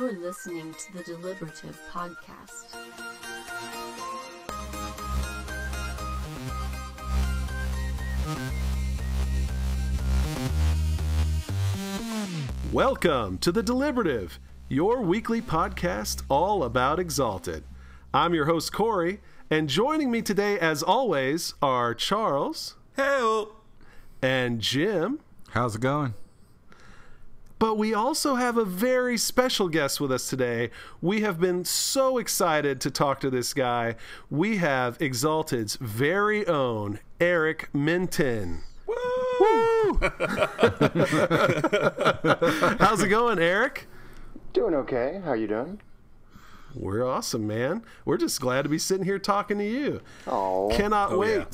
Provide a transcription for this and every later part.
You're listening to the Deliberative Podcast. Welcome to The Deliberative, your weekly podcast all about Exalted. I'm your host, Corey, and joining me today, as always, are Charles. Hey, and Jim. How's it going? But we also have a very special guest with us today. We have been so excited to talk to this guy. We have Exalted's very own Eric Minton. Woo! How's it going, Eric? Doing okay. How you doing? We're awesome, man. We're just glad to be sitting here talking to you. Oh, Cannot Oh, wait. yeah.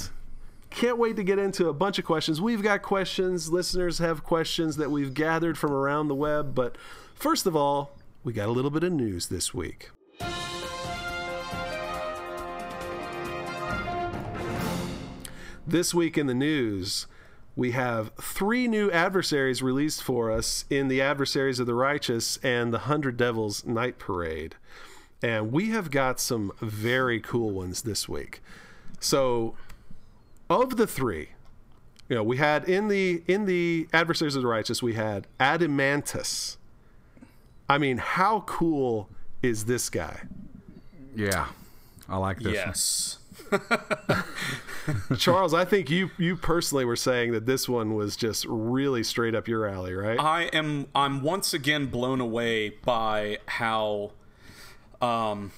Can't wait to get into a bunch of questions. We've got questions. Listeners have questions that we've gathered from around the web. But first of all, we got a little bit of news this week. This week in the news, we have three new adversaries released for us in the Adversaries of the Righteous and the Hundred Devils Night Parade. And we have got some very cool ones this week. So, of the three, you know, we had in the in the Adversaries of the Righteous, we had Adamantus. I mean, how cool is this guy? Yeah, I like this. yes. Charles, I think you you personally were saying that this one was just really straight up your alley, right? I am I'm once again blown away by how um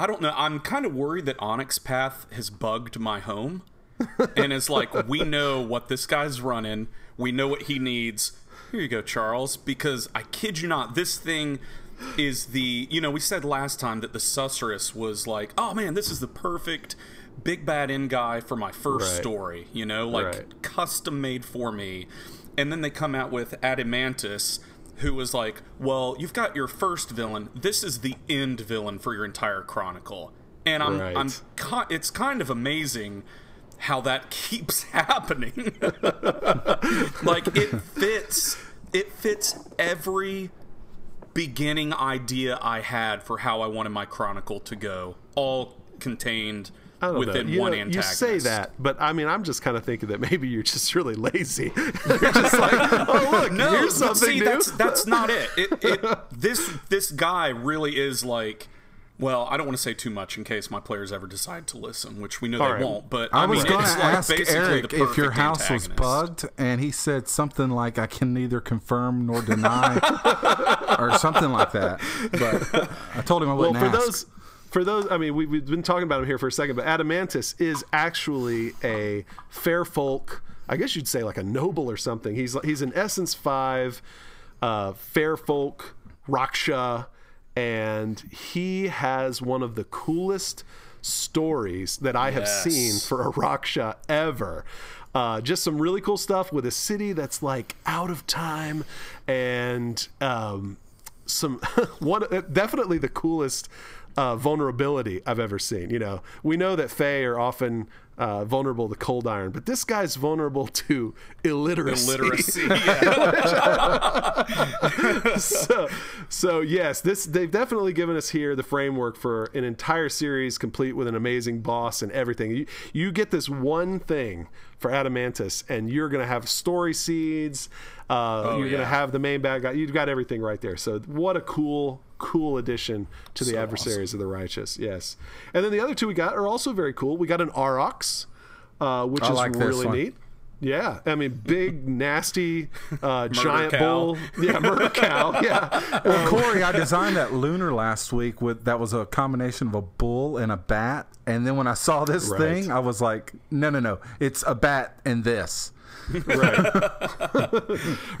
I don't know, I'm kind of worried that Onyx Path has bugged my home. and it's like we know what this guy's running, we know what he needs. Here you go, Charles, because I kid you not, this thing is the you know, we said last time that the Susurrus was like, oh man, this is the perfect big bad end guy for my first Right. story, you know, like Right. custom made for me. And then they come out with Adamantus, who was like, well, you've got your first villain. This is the end villain for your entire chronicle. And I'm, Right. I'm, it's kind of amazing how that keeps happening. like it fits, it fits every beginning idea I had for how I wanted my chronicle to go, all contained within know. You one know, antagonist. You say that, but I mean, I'm just kind of thinking that maybe you're just really lazy. you're just like, oh look, no, here's something see, new. that's that's not it. It, it. This this guy really is like. Well, I don't want to say too much in case my players ever decide to listen, which we know All they right. wont. But I I, was going to it's like ask Eric if your perfect house was bugged, and he said something like, "I can neither confirm nor deny," or something like that. But I told him I wouldn't for ask. those, for those, I mean, we, we've been talking about him here for a second, but Adamantus is actually a fair folk. I guess you'd say like a noble or something. He's he's an Essence Five, uh, fair folk Raksha, and he has one of the coolest stories that I have Yes. seen for a Raksha ever. Uh, just some really cool stuff with a city that's like out of time and um, some one definitely the coolest uh, vulnerability I've ever seen. You know, we know that Fae are often uh, vulnerable to cold iron, but this guy's vulnerable to illiteracy. illiteracy. Yeah. so, so yes, this they've definitely given us here the framework for an entire series complete with an amazing boss and everything. You you get this one thing for Adamantus, and you're gonna have story seeds. Uh, you're gonna have the main bad guy. You've got everything right there. So what a cool, cool addition to the So adversaries of the righteous. Yes, and then the other two we got are also very cool. We got an Aurochs, uh, which I is like really neat. Yeah, I mean, big, nasty, uh, giant cow. bull. Yeah, murder cow. Yeah, Well, Corey, I designed that lunar last week with that was a combination of a bull and a bat. And then when I saw this Right. thing, I was like, no, no, no, it's a bat and this. Right.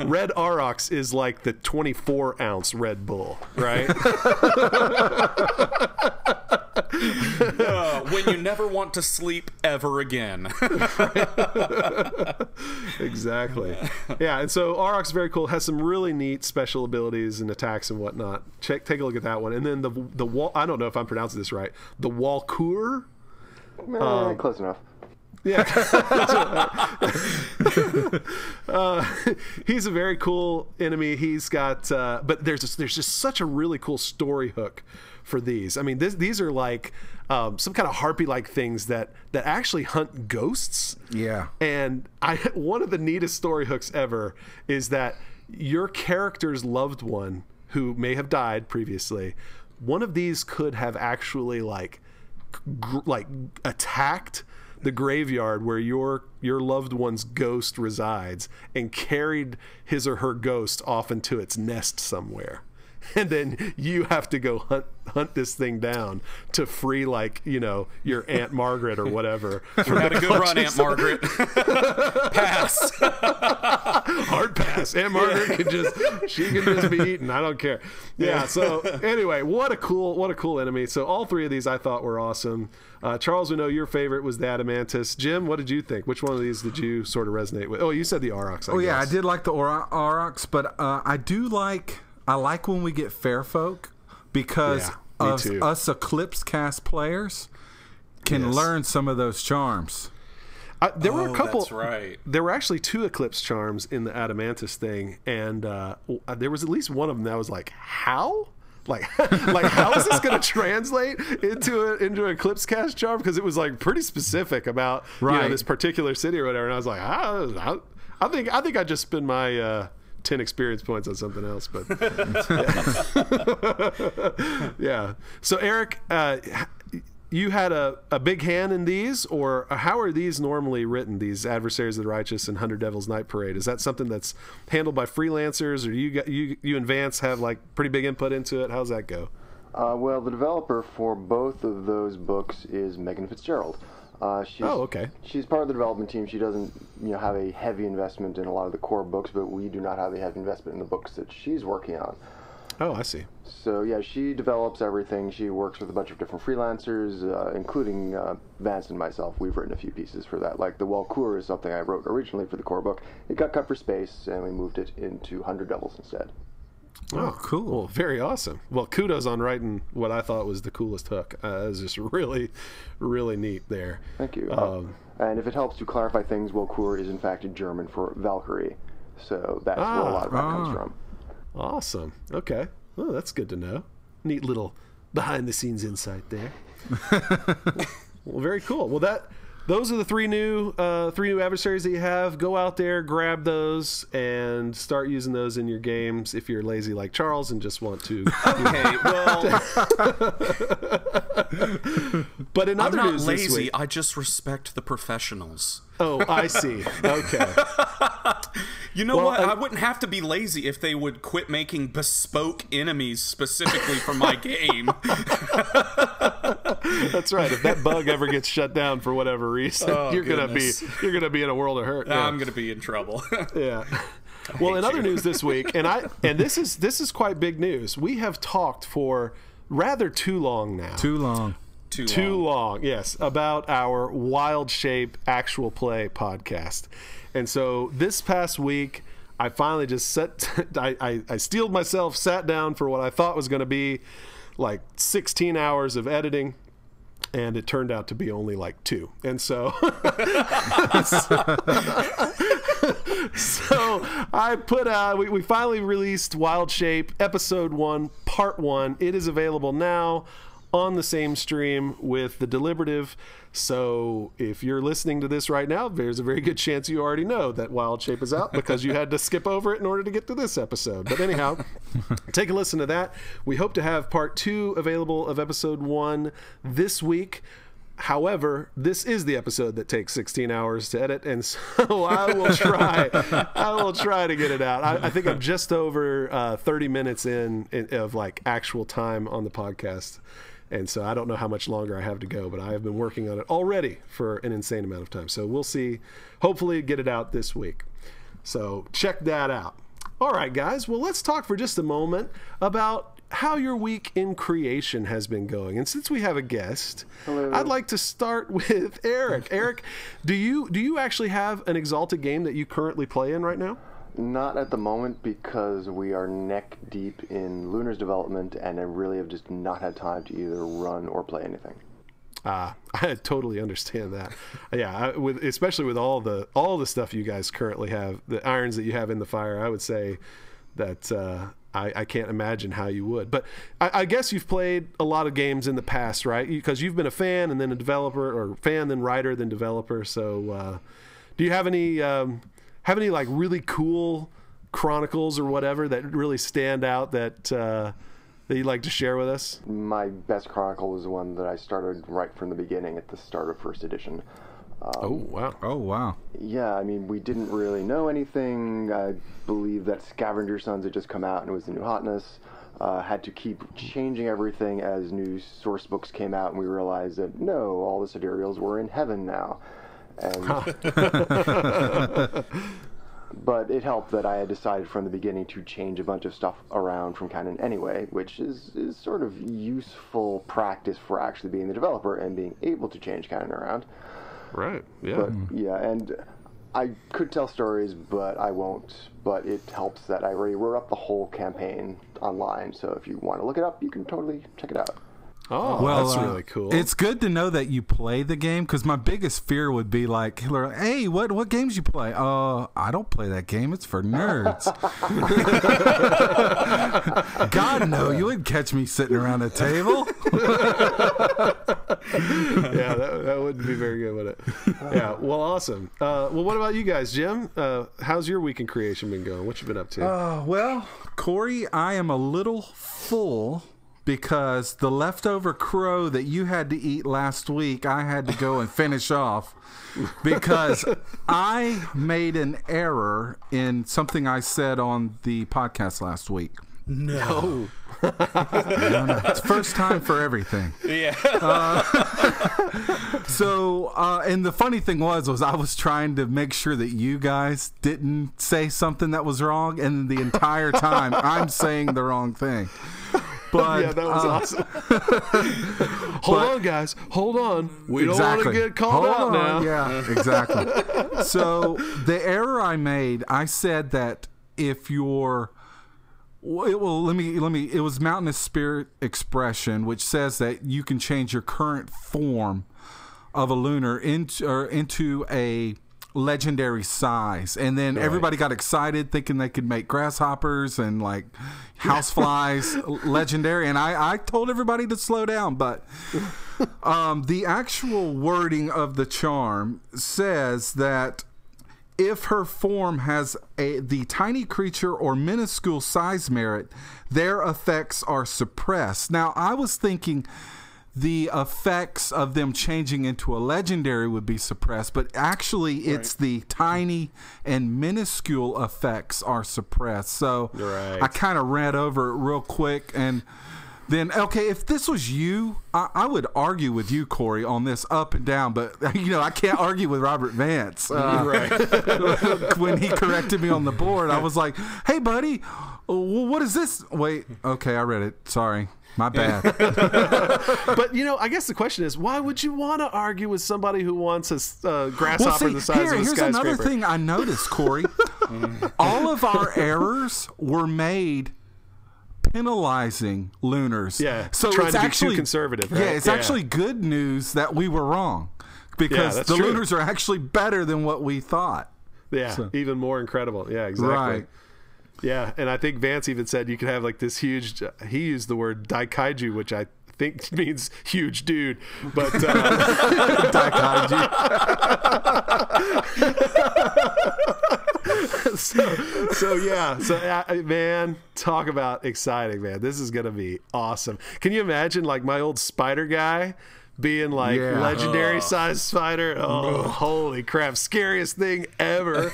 Red Aurochs is like the 24 ounce Red Bull, right? Uh, when you never want to sleep ever again. exactly. Yeah, and so Aurochs is very cool. Has some really neat special abilities and attacks and whatnot. Check, take a look at that one. And then the the wall. I don't know if I'm pronouncing this right. The Walcour. Eh, close enough. Yeah. uh, he's a very cool enemy. He's got, uh, but there's just, there's just such a really cool story hook for these. I mean, this, these are like um, some kind of harpy-like things that that actually hunt ghosts. Yeah. And I one of the neatest story hooks ever is that your character's loved one who may have died previously, one of these could have actually like gr- like attacked the graveyard where your your loved one's ghost resides and carried his or her ghost off into its nest somewhere and then you have to go hunt hunt this thing down to free like you know your aunt margaret or whatever You had a good run, Aunt Margaret. Pass. hard pass. Aunt margaret can just she can just be eaten i don't care. Yeah so anyway what a cool what a cool enemy. So all three of these i thought were awesome. Uh, charles we know your favorite was the Adamantus jim what did you think? Which one of these did you sort of resonate with? Oh you said the aurochs I Oh yeah, I did like the Oro- Aurochs, but uh, I do like I like when we get fair folk because Yeah, me us, too. us Eclipse caste players can Yes. learn some of those charms. I, there were a Oh, couple. that's right. There were actually two eclipse charms in the Adamantus thing, and uh, there was at least one of them that was like, "How? Like, like how is this going to translate into a, into an eclipse caste charm?" Because it was like pretty specific about you know this particular city or whatever, and I was like, ah, I, I think I think I just spend my. Uh, 10 experience points on something else but yeah. So eric uh, you had a, a big hand in these or how are these normally written these adversaries of the righteous and hundred devils night parade? Is that something that's handled by freelancers or you got you you and vance have like pretty big input into it? How's that go? Uh, well, the developer for both of those books is Megan Fitzgerald. Uh, she's, Oh, okay. She's part of the development team. She doesn't, you know, have a heavy investment in a lot of the core books, but we do not have a heavy investment in the books that she's working on. oh i see So yeah, she develops everything. She works with a bunch of different freelancers, uh, including uh, Vance and myself. We've written a few pieces for that. Like the Walcour is something I wrote originally for the core book. It got cut for space, and we moved it into Hundred Devils instead. Oh, cool. well very awesome well kudos on writing what i thought was the coolest hook uh, it was just really really neat there Thank you. Uh, Um, and if it helps to clarify things, Walcour is in fact German for Valkyrie. So that's where a Ah. lot of that Ah. comes from. Awesome. Okay. Well, that's good to know. Neat little behind the scenes insight there. well, very cool. Well, that those are the three new uh, three new adversaries that you have. Go out there, grab those, and start using those in your games. If you're lazy like Charles and just want to. Okay, well, but in I'm not news lazy. week, I just respect the professionals. oh, I see. Okay. You know Well, what? and- I wouldn't have to be lazy if they would quit making bespoke enemies specifically for my game. That's right. If that bug ever gets shut down for whatever reason, Oh, you're gonna be you're gonna be in a world of hurt. Yeah. I'm going to be in trouble. Yeah. Well, in hate other news this week, and I and this is this is quite big news. We have talked for rather too long now. Too long. Too, Too long. long, yes, about our Wild Shape actual play podcast. And so this past week, I finally just set, I, I, I steeled myself, sat down for what I thought was going to be like 16 hours of editing. And it turned out to be only like two. And so, so I put out, we, we finally released Wild Shape episode one, part one. It is available now on the same stream with the deliberative. So if you're listening to this right now, there's a very good chance you already know that Wild Shape is out because you had to skip over it in order to get to this episode. But anyhow, take a listen to that. We hope to have part two available of episode one this week. However, this is the episode that takes 16 hours to edit, and so I will try. I will try to get it out. I, I think I'm just over uh, 30 minutes in, in of like actual time on the podcast, and so I don't know how much longer I have to go. But I have been working on it already for an insane amount of time. So we'll see. Hopefully, get it out this week. So check that out. All right, guys. Well, let's talk for just a moment about how your week in creation has been going. And since we have a guest, I'd like to start with Eric. Eric, do you do you actually have an exalted game that you currently play in right now? Not at the moment because we are neck deep in Lunar's development and I really have just not had time to either run or play anything. Ah, I totally understand that. Yeah, I, with especially with all the all the stuff you guys currently have, the irons that you have in the fire, I would say that uh, I, I can't imagine how you would. But I, I guess you've played a lot of games in the past, right? Because you've been a fan and then a developer, or fan then writer then developer. So, uh, do you have any um, have any like really cool chronicles or whatever that really stand out that uh, that you'd like to share with us? My best chronicle was the one that I started right from the beginning at the start of first edition. oh wow! Oh wow. Yeah, I mean, we didn't really know anything. I believe that Scavenger Sons had just come out and it was the new hotness. Uh, had to keep changing everything as new source books came out, and we realized that no, all the Sidereals were in heaven now. And but it helped that I had decided from the beginning to change a bunch of stuff around from canon anyway, which is, is sort of useful practice for actually being the developer and being able to change canon around. Right? Yeah. But hmm. yeah, and I could tell stories, but I won't. But it helps that I already wrote up the whole campaign online, so if you want to look it up, you can totally check it out. Oh, Well, that's uh, really cool. It's good to know that you play the game because my biggest fear would be like, "Hey, what what games you play?" Uh, I don't play that game. It's for nerds. God no, you wouldn't catch me sitting around a table. yeah, that, that wouldn't be very good, would it? Yeah. Well, awesome. Uh, well, what about you guys, Jim? Uh, how's your week in creation been going? What you been up to? Uh, well, Corey, I am a little full because the leftover crow that you had to eat last week, I had to go and finish off because I made an error in something I said on the podcast last week. No. It's first time for everything. Yeah. So, uh, and the funny thing was, was I was trying to make sure that you guys didn't say something that was wrong, and the entire time I'm saying the wrong thing. But yeah, that was uh, awesome. Hold but- on, guys. Hold on. We don't want exactly. to get called Hold out on. now. Yeah, exactly. so the error I made, I said that if you're well, let me let me. It was Mountainous Spirit Expression, which says that you can change your current form of a lunar into or into a legendary size, and then everybody got excited, thinking they could make grasshoppers and like houseflies legendary. And I I told everybody to slow down, but um, the actual wording of the charm says that if her form has a the tiny creature or minuscule size merit, their effects are suppressed. Now, I was thinking the effects of them changing into a legendary would be suppressed, but actually it's the tiny and minuscule effects are suppressed. So Right. I kind of read over it real quick and then okay, if this was you, I, I would argue with you, Corey, on this up and down. But you know, I can't argue with Robert Vance. Uh, Right. when he corrected me on the board, I was like, "Hey, buddy, w- what is this?" Wait, okay, I read it. Sorry, my bad. but you know, I guess the question is, why would you want to argue with somebody who wants a uh, grasshopper the size here, of a here's skyscraper? Here's another thing I noticed, Corey. All of our errors were made penalizing lunars. Yeah, so trying it's to be too actually conservative, Yeah, it's Yeah. actually good news that we were wrong because that's the true. lunars are actually better than what we thought. Yeah, even more incredible. Yeah, exactly. Right. Yeah, and I think Vance even said you could have like this huge. He used the word daikaiju, which I think means huge dude, but uh, so, so yeah. So uh, man, talk about exciting, man. This is gonna be awesome. Can you imagine like my old spider guy? Being like Yeah. legendary size spider, oh holy crap! Scariest thing ever.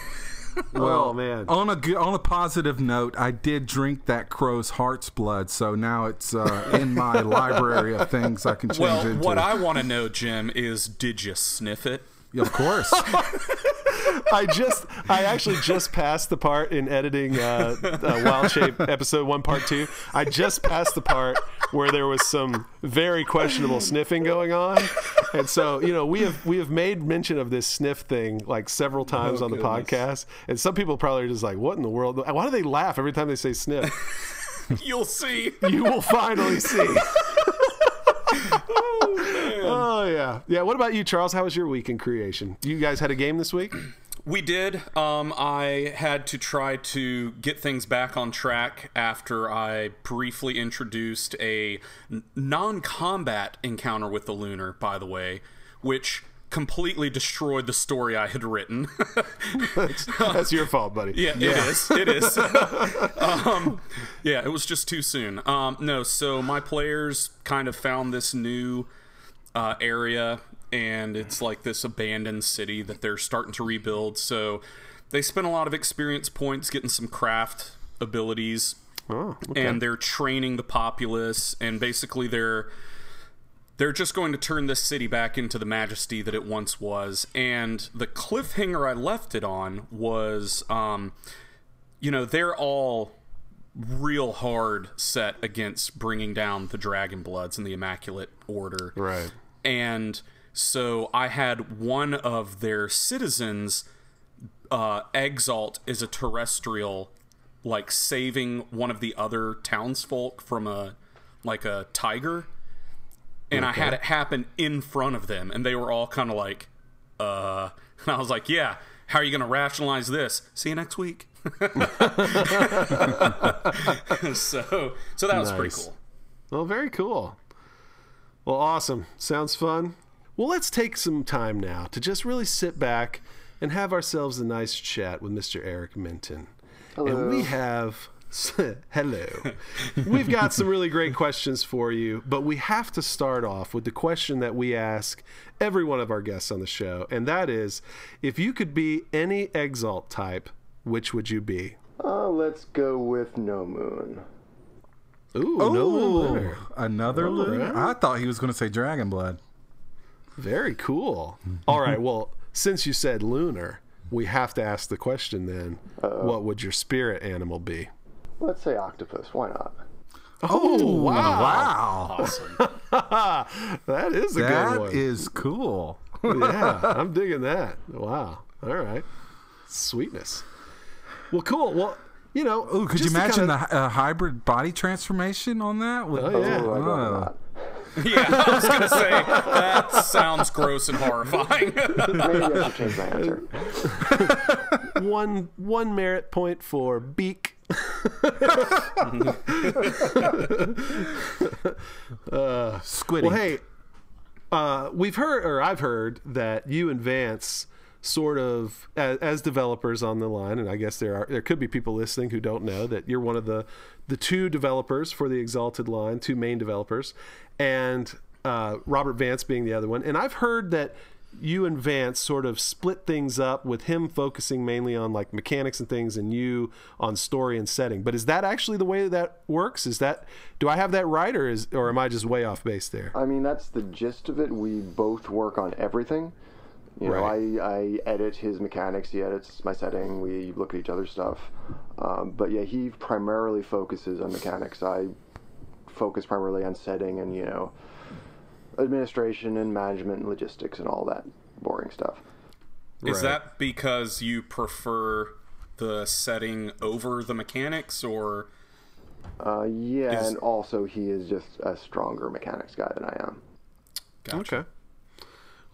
oh man, On a on a positive note, I did drink that crow's heart's blood, so now it's uh, in my library of things I can change Well, into. what I want to know, Jim, is did you sniff it? Of course. I just, I actually just passed the part in editing uh, uh, Wild Shape episode one, part two. I just passed the part where there was some very questionable sniffing going on, and so you know we have we have made mention of this sniff thing like several times on the podcast, and some people probably are just like, "What in the world? Why do they laugh every time they say sniff?" You'll see. You will finally see. Oh yeah, yeah. What about you, Charles? How was your week in creation? You guys had a game this week? We did. Um, I had to try to get things back on track after I briefly introduced a non-combat encounter with the lunar. By the way, which completely destroyed the story I had written. That's your fault, buddy. Yeah, it is. It is. um, yeah, it was just too soon. Um, no, so my players kind of found this new uh, area, and it's like this abandoned city that they're starting to rebuild. So they spent a lot of experience points getting some craft abilities, Oh, okay. and they're training the populace, and basically they're they're just going to turn this city back into the majesty that it once was. And the cliffhanger I left it on was, um, you know, they're all real hard set against bringing down the Dragon Bloods and the Immaculate Order. right. And so I had one of their citizens, uh, Exalt, is a terrestrial, like saving one of the other townsfolk from a like a tiger and I had it happen in front of them, and they were all kind of like, uh, and I was like, yeah, how are you going to rationalize this? See you next week. so, so that was pretty cool. Well, very cool. Well, awesome. Sounds fun. Well, let's take some time now to just really sit back and have ourselves a nice chat with Mr. Eric Minton. And we have hello. We've got some really great questions for you, but we have to start off with the question that we ask every one of our guests on the show, and that is if you could be any exalt type, which would you be? Uh, let's go with No Moon. Ooh, Oh, no lunar. another lunar. right. I thought he was going to say dragon blood. Very cool. All right. Well, since you said lunar, we have to ask the question then uh, what would your spirit animal be? Let's say octopus. Why not? Oh, oh wow. Wow, That is a good one. That is cool. yeah, I'm digging that. Wow. All right. Sweetness. Well, cool. Well, you know, Ooh, could you imagine kinda- the uh, hybrid body transformation on that? With, Oh, yeah. Oh, I'd Oh. Yeah, I was going to say, that sounds gross and horrifying. Maybe I should change my answer. one one merit point for beak. Squiddy. Well, hey, uh, we've heard, or I've heard, that you and Vance sort of as, as developers on the line, and I guess there are there could be people listening who don't know that you're one of the the two developers for the Exalted line, two main developers, and uh, Robert Vance being the other one. And I've heard that you and Vance sort of split things up with him focusing mainly on like mechanics and things and you on story and setting. But is that actually the way that works? Is that do I have that right or is or am I just way off base there? I mean, that's the gist of it. We both work on everything. You know, I, I edit his mechanics, he edits my setting, we look at each other's stuff. Um, but yeah, he primarily focuses on mechanics. I focus primarily on setting and, you know, administration and management and logistics and all that boring stuff. Is Right. that because you prefer the setting over the mechanics, or Uh, yeah, Is- and also he is just a stronger mechanics guy than I am. Okay.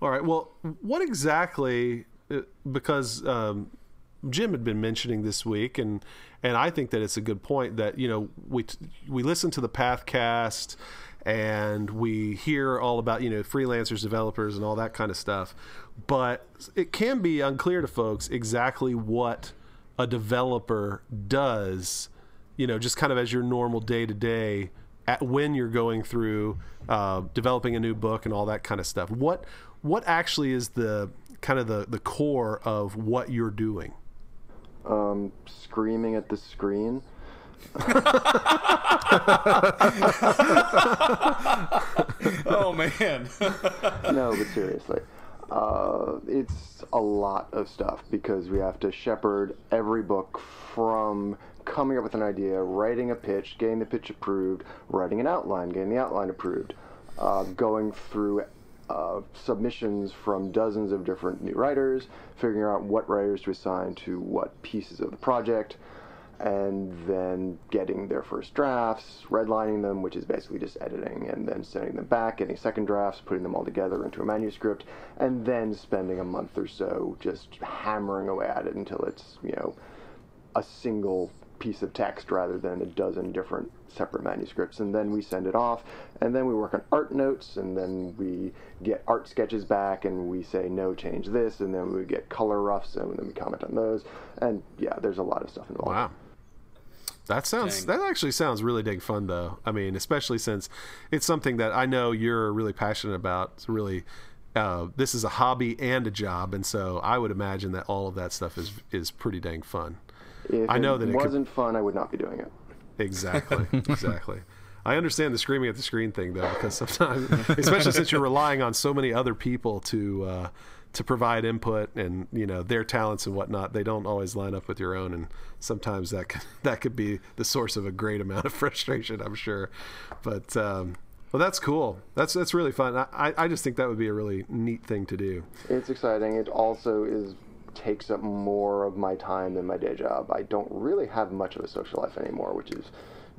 All right. Well, what exactly? uh, Because um, Jim had been mentioning this week, and and I think that it's a good point that you know we we listen to the Pathcast and we hear all about you know freelancers, developers, and all that kind of stuff, but it can be unclear to folks exactly what a developer does. You know, just kind of as your normal day to day at when you're going through uh, developing a new book and all that kind of stuff. What what actually is the kind of the the core of what you're doing? Um, screaming at the screen. oh man, no, but seriously, uh, it's a lot of stuff because we have to shepherd every book from coming up with an idea, writing a pitch, getting the pitch approved, writing an outline, getting the outline approved, uh, going through uh, submissions from dozens of different new writers, figuring out what writers to assign to what pieces of the project. and then getting their first drafts, redlining them, which is basically just editing, and then sending them back, getting second drafts, putting them all together into a manuscript, and then spending a month or so just hammering away at it until it's, you know, a single piece of text rather than a dozen different separate manuscripts. And then we send it off, and then we work on art notes, and then we get art sketches back, and we say, no, change this, and then we get color roughs, and then we comment on those. And yeah, there's a lot of stuff involved. Wow. That sounds Dang. that actually sounds really dang fun though. I mean, especially since it's something that I know you're really passionate about. It's really uh, this is a hobby and a job, and so I would imagine that all of that stuff is is pretty dang fun. If I know it that it wasn't fun, I would not be doing it. Exactly, exactly. I understand the screaming at the screen thing though, because sometimes, especially since you're relying on so many other people to uh, to provide input and you know their talents and whatnot, they don't always line up with your own, and sometimes that could, that could be the source of a great amount of frustration, I'm sure. But um, well, that's cool. That's that's really fun. I I just think that would be a really neat thing to do. It's exciting. It also is takes up more of my time than my day job. I don't really have much of a social life anymore, which is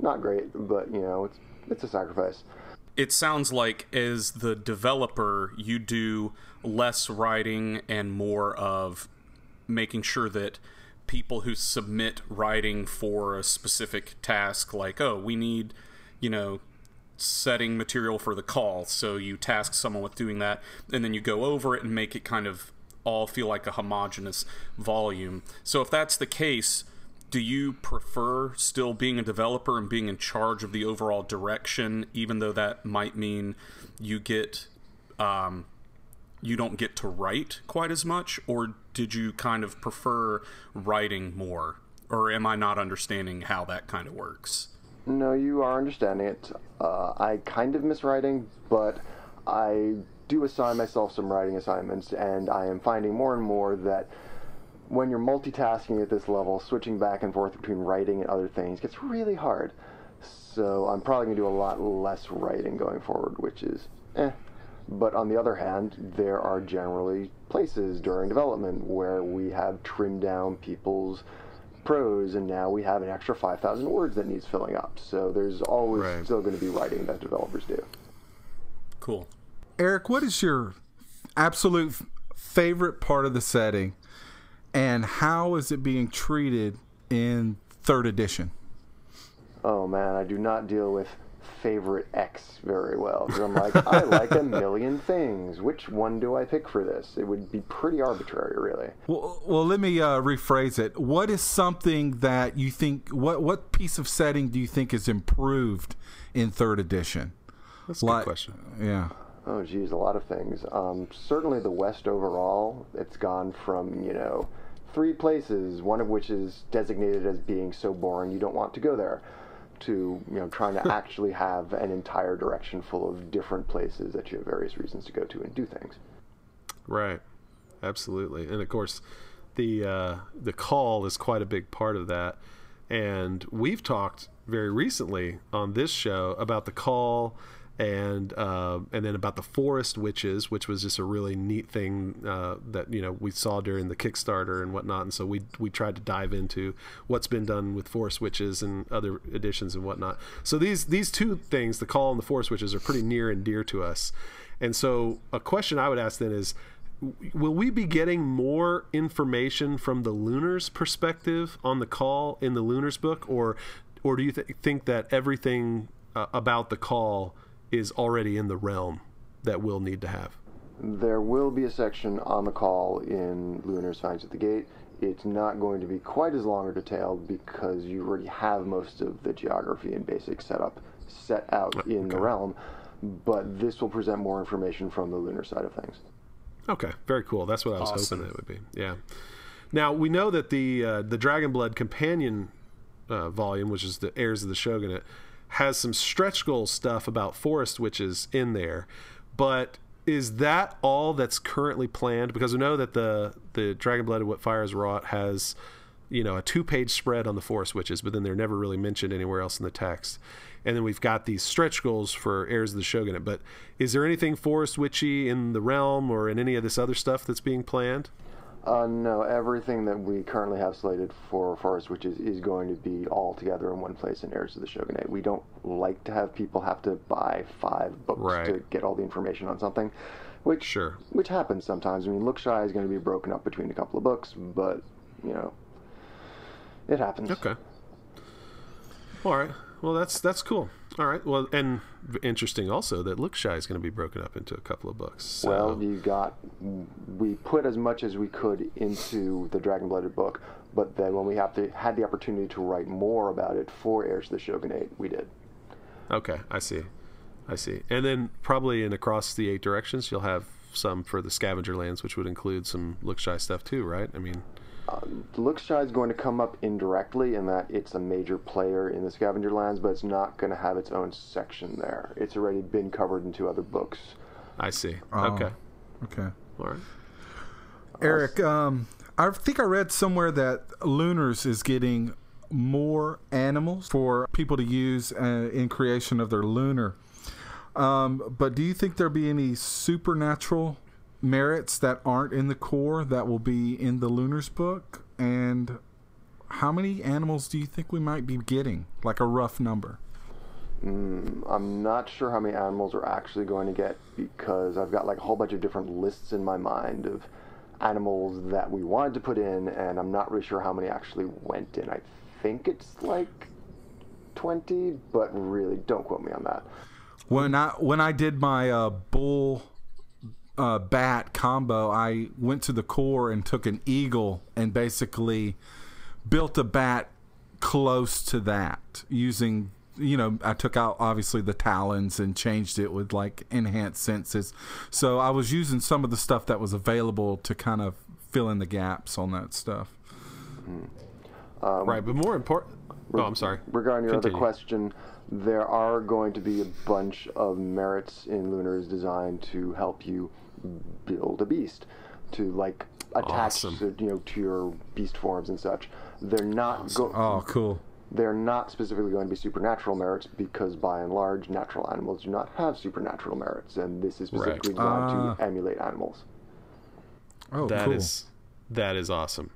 not great, but you know, it's it's a sacrifice. it sounds like as the developer you do less writing and more of making sure that people who submit writing for a specific task like oh we need you know setting material for the Caul so you task someone with doing that and then you go over it and make it kind of all feel like a homogenous volume. So if that's the case do you prefer still being a developer and being in charge of the overall direction even though that might mean you get um, you don't get to write quite as much? Or did you kind of prefer writing more? Or am i not understanding how that kind of works? No, you are understanding it. Uh, I kind of miss writing, but I do assign myself some writing assignments, and I am finding more and more that when you're multitasking at this level, switching back and forth between writing and other things gets really hard. So I'm probably going to do a lot less writing going forward, which is eh. But on the other hand, there are generally places during development where we have trimmed down people's prose, and now we have an extra 5,000 words that needs filling up. So there's always Right. still going to be writing that developers do. cool Eric, what is your absolute favorite part of the setting, and how is it being treated in third edition? Oh man, I do not deal with favorite X very well. I'm like, I like a million things. Which one do I pick for this? It would be pretty arbitrary, really. Well, well, let me uh, rephrase it. What is something that you think? What what piece of setting do you think is improved in third edition? That's a good Like- question. Yeah. Oh, geez, a lot of things. Um, certainly the West overall, it's gone from, you know, three places, one of which is designated as being so boring you don't want to go there, to, you know, trying to actually have an entire direction full of different places that you have various reasons to go to and do things. Right. Absolutely. And of course, the uh, the Caul is quite a big part of that. And we've talked very recently on this show about the Caul and uh, and then about the forest witches, which was just a really neat thing uh, that you know we saw during the Kickstarter and whatnot. And so we we tried to dive into what's been done with forest witches and other editions and whatnot. So these these two things, the Caul and the forest witches, are pretty near and dear to us. And so a question I would ask then is will we be getting more information from the Lunars perspective on the Caul in the Lunars book or or do you th- think that everything uh, about the Caul is already in the realm that we'll need to have There will be a section on the Caul in Lunars Fangs at the Gate. It's not going to be quite as long or detailed because you already have most of the geography and basic setup set out in the realm, but this will present more information from the lunar side of things. Okay, very cool. That's what I was Awesome. hoping it would be. Yeah. Now we know that the uh, the Dragonblood companion uh, volume, which is the heirs of the shogunate, has some stretch goal stuff about forest witches in there, but is that all that's currently planned? Because we know that the the Dragonblood and What Fires Wrought has you know a two page spread on the forest witches, but then they're never really mentioned anywhere else in the text. And then we've got these stretch goals for heirs of the shogunate. But is there anything forest witchy in the realm or in any of this other stuff that's being planned? Uh, no, everything that we currently have slated for Forest Witches is is going to be all together in one place in Heirs of the Shogunate. We don't like to have people have to buy five books Right. to get all the information on something, which Sure. which happens sometimes. I mean, Lookshy is going to be broken up between a couple of books, but you know, it happens. Okay. All right. Well, that's that's cool. All right. Well, and interesting also that Lookshy is going to be broken up into a couple of books. So, Well, you got we put as much as we could into the Dragon Blooded book, but then when we have to had the opportunity to write more about it for Heirs of the Shogunate, we did. okay, I see, I see. And then probably in across the eight directions, you'll have some for the Scavenger Lands, which would include some Lookshy stuff too, right? I mean, Lookshy is going to come up indirectly in that it's a major player in the Scavenger Lands, but it's not going to have its own section there. It's already been covered in two other books. I see. Oh. Okay. Okay. All right. Eric, um, I think I read somewhere that Lunars is getting more animals for people to use uh, in creation of their lunar. Um, but do you think there'll be any supernatural merits that aren't in the core that will be in the Lunars book? And how many animals do you think we might be getting? Like a rough number. Mm, I'm not sure how many animals we're actually going to get because I've got like a whole bunch of different lists in my mind of animals that we wanted to put in, and I'm not really sure how many actually went in. I think it's like 20, but really, don't quote me on that. When I when I did my uh, bull uh, bat combo, I went to the core and took an eagle and basically built a bat close to that using you know I took out obviously the talons and changed it with like enhanced senses. So I was using some of the stuff that was available to kind of fill in the gaps on that stuff. right, but more important. Oh, I'm sorry. Regarding your Continue. other question, there are going to be a bunch of merits in Lunar's design to help you build a beast, to like attach Awesome. to, you know to your beast forms and such. They're not go- Oh, cool. they're not specifically going to be supernatural merits because by and large natural animals do not have supernatural merits and this is specifically designed Ah. to emulate animals Oh, That cool. is that is awesome.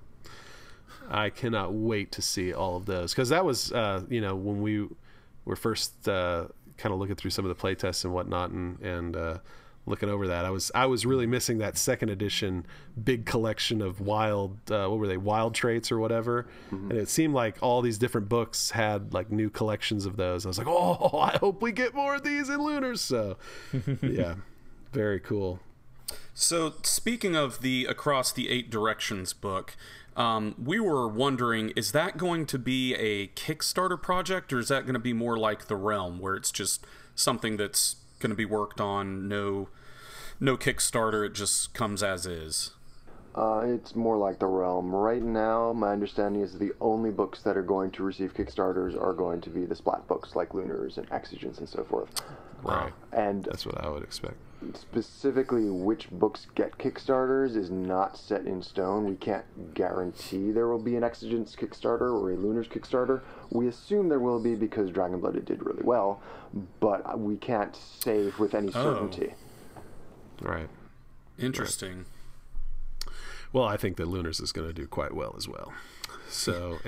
I cannot wait to see all of those because that was uh, you know when we were first uh, kind of looking through some of the playtests and whatnot and and uh, looking over that. I was I was really missing that second edition big collection of wild uh, what were they? Wild traits or whatever. And it seemed like all these different books had like new collections of those. I was like oh I hope we get more of these in Lunars so yeah very cool. So, speaking of the Across the Eight Directions book, um, we were wondering is that going to be a Kickstarter project or is that going to be more like The Realm, where it's just something that's going to be worked on, no, no Kickstarter, it just comes as is? uh, it's more like the realm right now my understanding is the only books that are going to receive kickstarters are going to be the splat books like lunars and Exigents and so forth right and that's what I would expect specifically which books get Kickstarters is not set in stone. We can't guarantee there will be an Exigents Kickstarter or a Lunars Kickstarter. We assume there will be because Dragon Blooded did really well, but we can't say with any certainty. Right Interesting. Well, I think that Lunars is going to do quite well as well. So,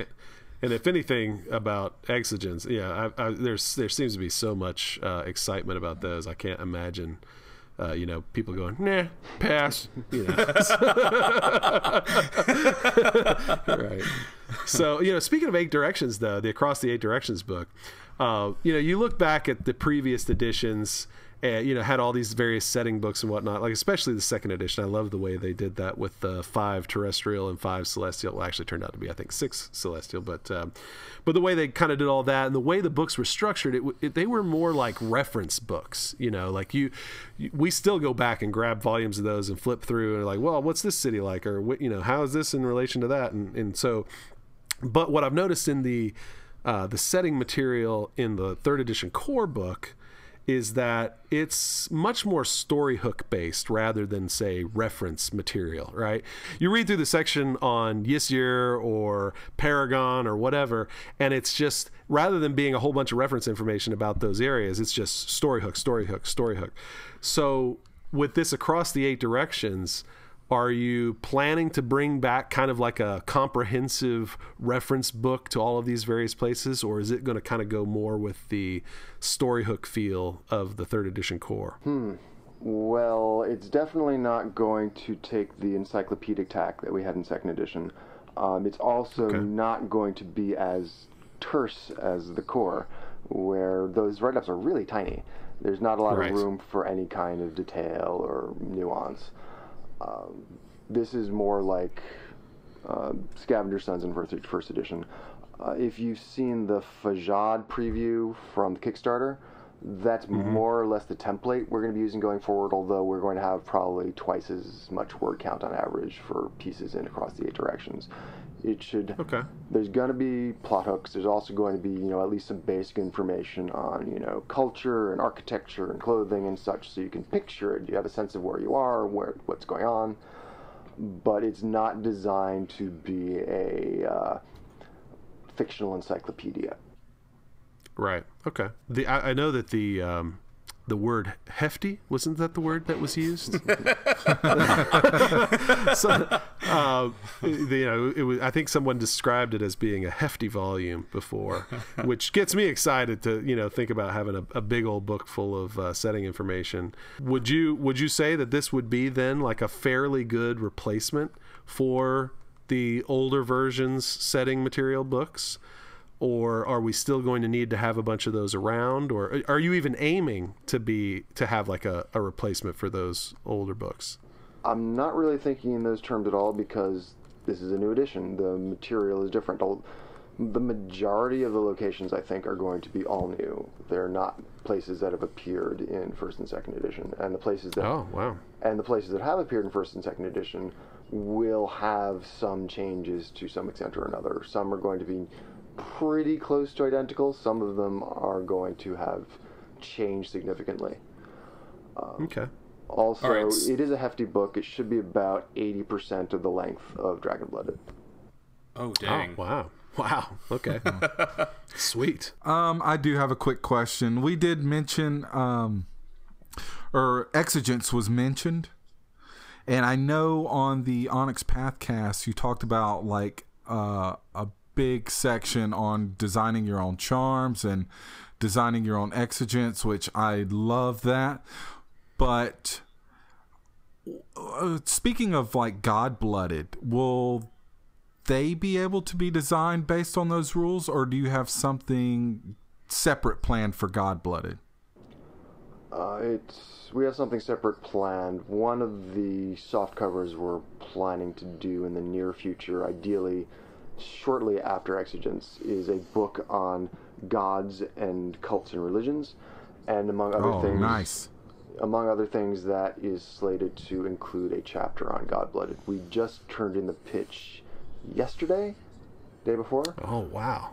and if anything about Exigents, yeah, I, I, there's there seems to be so much uh, excitement about those. I can't imagine, uh, you know, people going, nah, pass. You know. right. So, you know, speaking of eight directions, though, the Across the Eight Directions book, uh, you know, you look back at the previous editions. And, you know, had all these various setting books and whatnot. Like especially the second edition, I love the way they did that with the five terrestrial and five celestial. Well, actually, turned out to be I think six celestial, but um, but the way they kind of did all that and the way the books were structured, it, it they were more like reference books. You know, like you, you, we still go back and grab volumes of those and flip through and like, well, what's this city like, or what, you know, how is this in relation to that, and and so but what I've noticed in the uh, the setting material in the third edition core book is that it's much more story hook based rather than say reference material right? You read through the section on Ysyr or Paragon or whatever and it's just rather than being a whole bunch of reference information about those areas it's just story hook story hook story hook. So with this across the eight directions are you planning to bring back kind of like a comprehensive reference book to all of these various places, or is it going to kind of go more with the story hook feel of the third edition core? Hmm. Well, it's definitely not going to take the encyclopedic tack that we had in second edition. Um, it's also Okay. not going to be as terse as the core, where those write ups are really tiny. There's not a lot Right. of room for any kind of detail or nuance. Um, this is more like uh, Scavenger Sons in first, first edition. Uh, if you've seen the Fajad preview from the Kickstarter, that's more or less the template we're going to be using going forward, although we're going to have probably twice as much word count on average for pieces in across the eight directions. It should. Okay. There's going to be plot hooks. There's also going to be, you know, at least some basic information on, you know, culture and architecture and clothing and such, so you can picture it. You have a sense of where you are, where what's going on. But it's not designed to be a uh, fictional encyclopedia. Right. Okay. The I, I know that the um, the word hefty wasn't that the word that was used. so, uh, you know, it was. I think someone described it as being a hefty volume before, which gets me excited to you know think about having a, a big old book full of uh, setting information. Would you Would you say that this would be then like a fairly good replacement for the older versions setting material books? Or are we still going to need to have a bunch of those around or are you even aiming to be to have like a, a replacement for those older books I'm not really thinking in those terms at all because this is a new edition. The material is different. The majority of the locations, I think, are going to be all new. They're not places that have appeared in first and second edition, and the places that oh wow and the places that have appeared in first and second edition will have some changes to some extent or another. Some are going to be pretty close to identical. Some of them are going to have changed significantly. okay Also, All right, s- it is a hefty book. It should be about 80% of the length of Dragon Blooded. Oh dang! oh wow wow okay sweet Um, I do have a quick question. We did mention, um, or Exigents was mentioned, and I know on the Onyx Pathcast you talked about like uh, a big section on designing your own charms and designing your own Exigents, which I love that. But uh, speaking of like God blooded, will they be able to be designed based on those rules, or do you have something separate planned for God blooded? Uh, it's we have something separate planned. One of the soft covers we're planning to do in the near future, ideally shortly after Exigents, is a book on gods and cults and religions, and among other Oh, things, nice. among other things, that is slated to include a chapter on God Blooded. We just turned in the pitch yesterday, day before. oh wow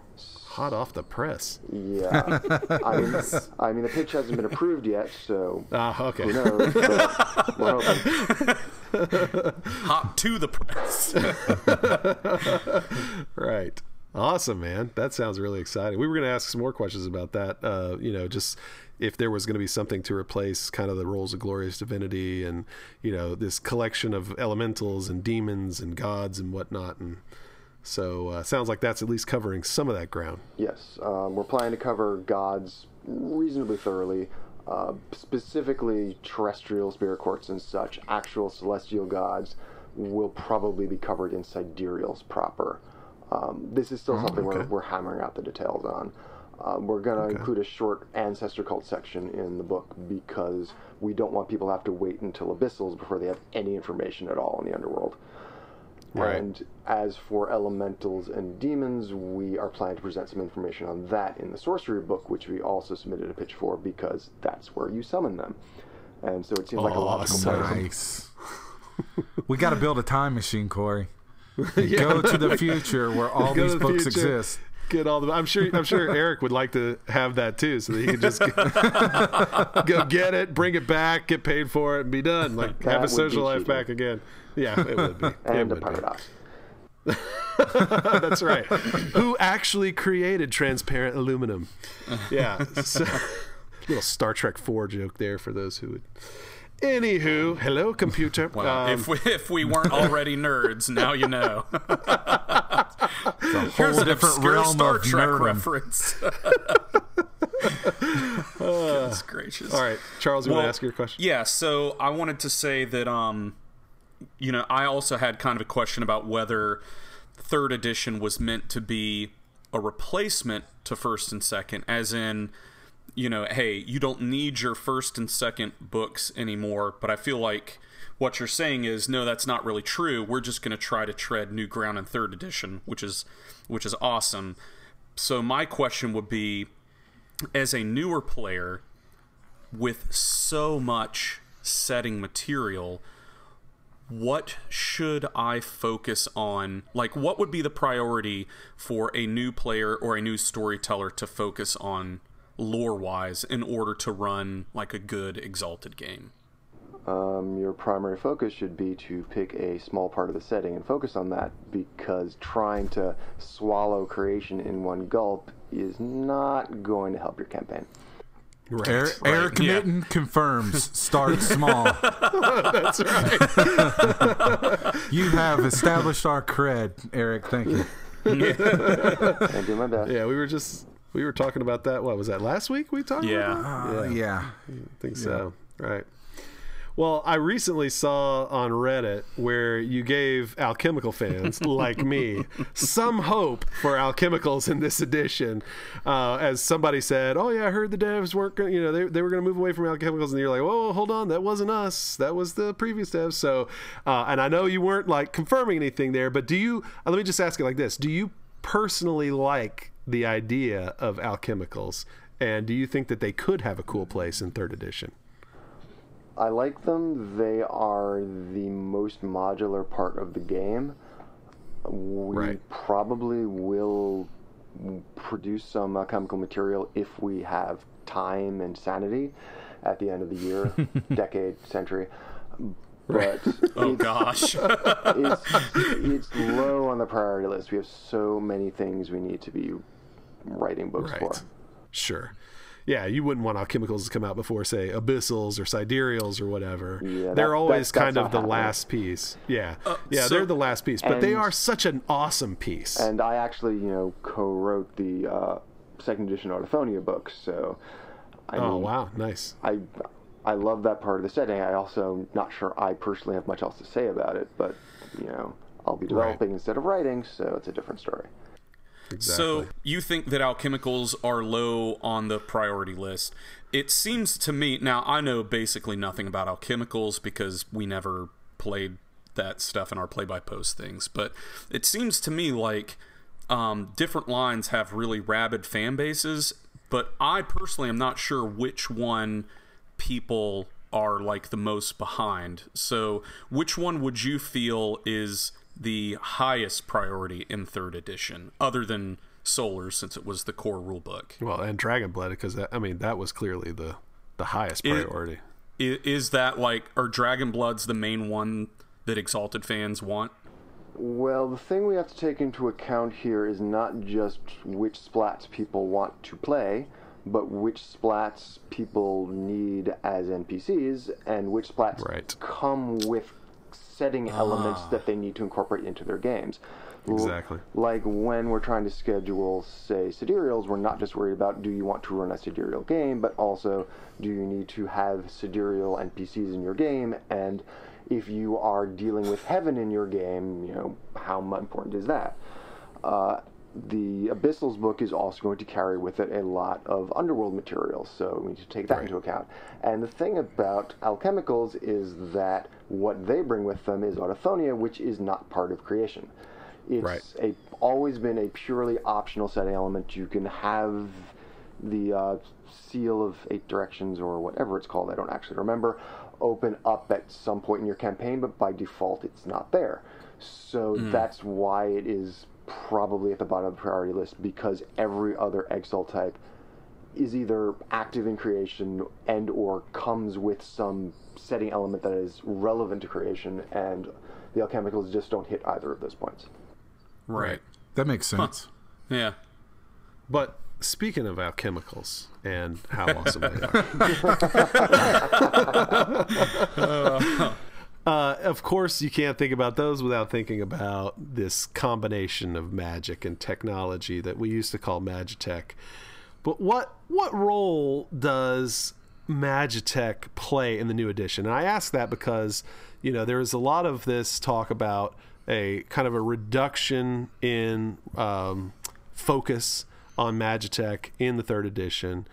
hot off the press Yeah, I mean, I mean, the pitch hasn't been approved yet, so ah who okay knows? But we're hoping. Hot to the press. right. Awesome man. That sounds really exciting. We were going to ask some more questions about that uh, you know just if there was going to be something to replace kind of the roles of glorious divinity and you know this collection of elementals and demons and gods and whatnot. And so uh, sounds like that's at least covering some of that ground. Yes, um, we're planning to cover gods reasonably thoroughly, uh, specifically terrestrial spirit courts and such. Actual celestial gods will probably be covered in sidereals proper. Um, this is still something we're, we're hammering out the details on. Um, we're going to include a short ancestor cult section in the book because we don't want people to have to wait until abyssals before they have any information at all in the underworld. Right. And as for elementals and demons, we are planning to present some information on that in the sorcery book, which we also submitted a pitch for because that's where you summon them. And so it seems like a logical Awesome. place. Nice. we got to build a time machine, Corey. Go to the future where all these to the books future. exist. Get all the. I'm sure. I'm sure Eric would like to have that too, so that he could just go, go get it, bring it back, get paid for it, and be done. Like That have a social life cheating. back again. Yeah, it would be. It And a would be. paradox. That's right. Who actually created transparent aluminum? Yeah. So, little Star Trek Four joke there for those who would. Anywho, hello computer. Well, Um, if we if we weren't already nerds, now you know. Whole Here's different realm Star of Trek reference. Goodness gracious! all right, Charles, you want to ask your question? Yeah, so I wanted to say that um you know, I also had kind of a question about whether third edition was meant to be a replacement to first and second as in you know, hey, you don't need your first and second books anymore, but I feel like what you're saying is no, that's not really true. We're just going to try to tread new ground in third edition, which is which is awesome. So my question would be as a newer player with so much setting material, what should I focus on? Like, what would be the priority for a new player or a new storyteller to focus on lore wise in order to run like a good Exalted game? Um, your primary focus should be to pick a small part of the setting and focus on that because trying to swallow creation in one gulp is not going to help your campaign. Right. Eric, Eric yeah. Minton confirms. Start small. That's right. You have established our cred, Eric. Thank you. Yeah. I do my best. yeah, we were just we were talking about that. What was that last week? We talked. Yeah. about that? Uh, yeah. I think so. Right. Well, I recently saw on Reddit where you gave alchemical fans like me some hope for alchemicals in this edition. Uh, as somebody said, "Oh yeah, I heard the devs weren't going. You know, they, they were going to move away from alchemicals," and you're like, "Whoa, hold on, that wasn't us. That was the previous devs." So, uh, and I know you weren't like confirming anything there, but do you? Uh, let me just ask it like this: Do you personally like the idea of alchemicals, and do you think that they could have a cool place in third edition? I like them. They are the most modular part of the game. We Right. probably will produce some uh, chemical material if we have time and sanity at the end of the year, decade, century. But Oh gosh. it's, it's low on the priority list. We have so many things we need to be writing books for. Sure. Yeah, you wouldn't want alchemicals to come out before, say, abyssals or siderals or whatever. Yeah, they're that- always that's- that's kind of the happening. last piece. Yeah, yeah, so- they're the last piece, but they are such an awesome piece. And I actually, you know, co-wrote the uh, second edition Autochthonia book, so I oh mean, wow, nice. I I love that part of the setting. I also not sure I personally have much else to say about it, but you know, I'll be developing instead of writing, so it's a different story. Exactly. So you think that alchemicals are low on the priority list? It seems to me. Now I know basically nothing about alchemicals because we never played that stuff in our play-by-post things. But it seems to me like um, different lines have really rabid fan bases. But I personally am not sure which one people are like the most behind. So which one would you feel is the highest priority in third edition, other than Solar, since it was the core rulebook? well, and Dragon Blood, because that, I mean that was clearly the the highest priority. I- Is that like, are Dragon Bloods the main one that Exalted fans want? Well, the thing we have to take into account here is not just which splats people want to play, but which splats people need as NPCs and which splats Right. come with setting elements that they need to incorporate into their games. Exactly. Like when we're trying to schedule, say, sidereals, we're not just worried about do you want to run a sidereal game, but also do you need to have sidereal NPCs in your game, and if you are dealing with heaven in your game, you know, how important is that? Uh, the Abyssals book is also going to carry with it a lot of underworld material, so we need to take that into account. And the thing about alchemicals is that what they bring with them is autochthonia, which is not part of creation. It's Right. a always been a purely optional setting element. You can have the uh, seal of eight directions or whatever it's called. I don't actually remember. Open up at some point in your campaign, but by default, it's not there. So that's why it is probably at the bottom of the priority list because every other exile type is either active in creation and or comes with some setting element that is relevant to creation and the alchemicals just don't hit either of those points Right. That makes sense. Yeah. But speaking of alchemicals and how awesome they are. Uh, of course, you can't think about those without thinking about this combination of magic and technology that we used to call Magitech. But what what role does Magitech play in the new edition? And I ask that because you know there is a lot of this talk about a kind of a reduction in um, focus on Magitech in the third edition,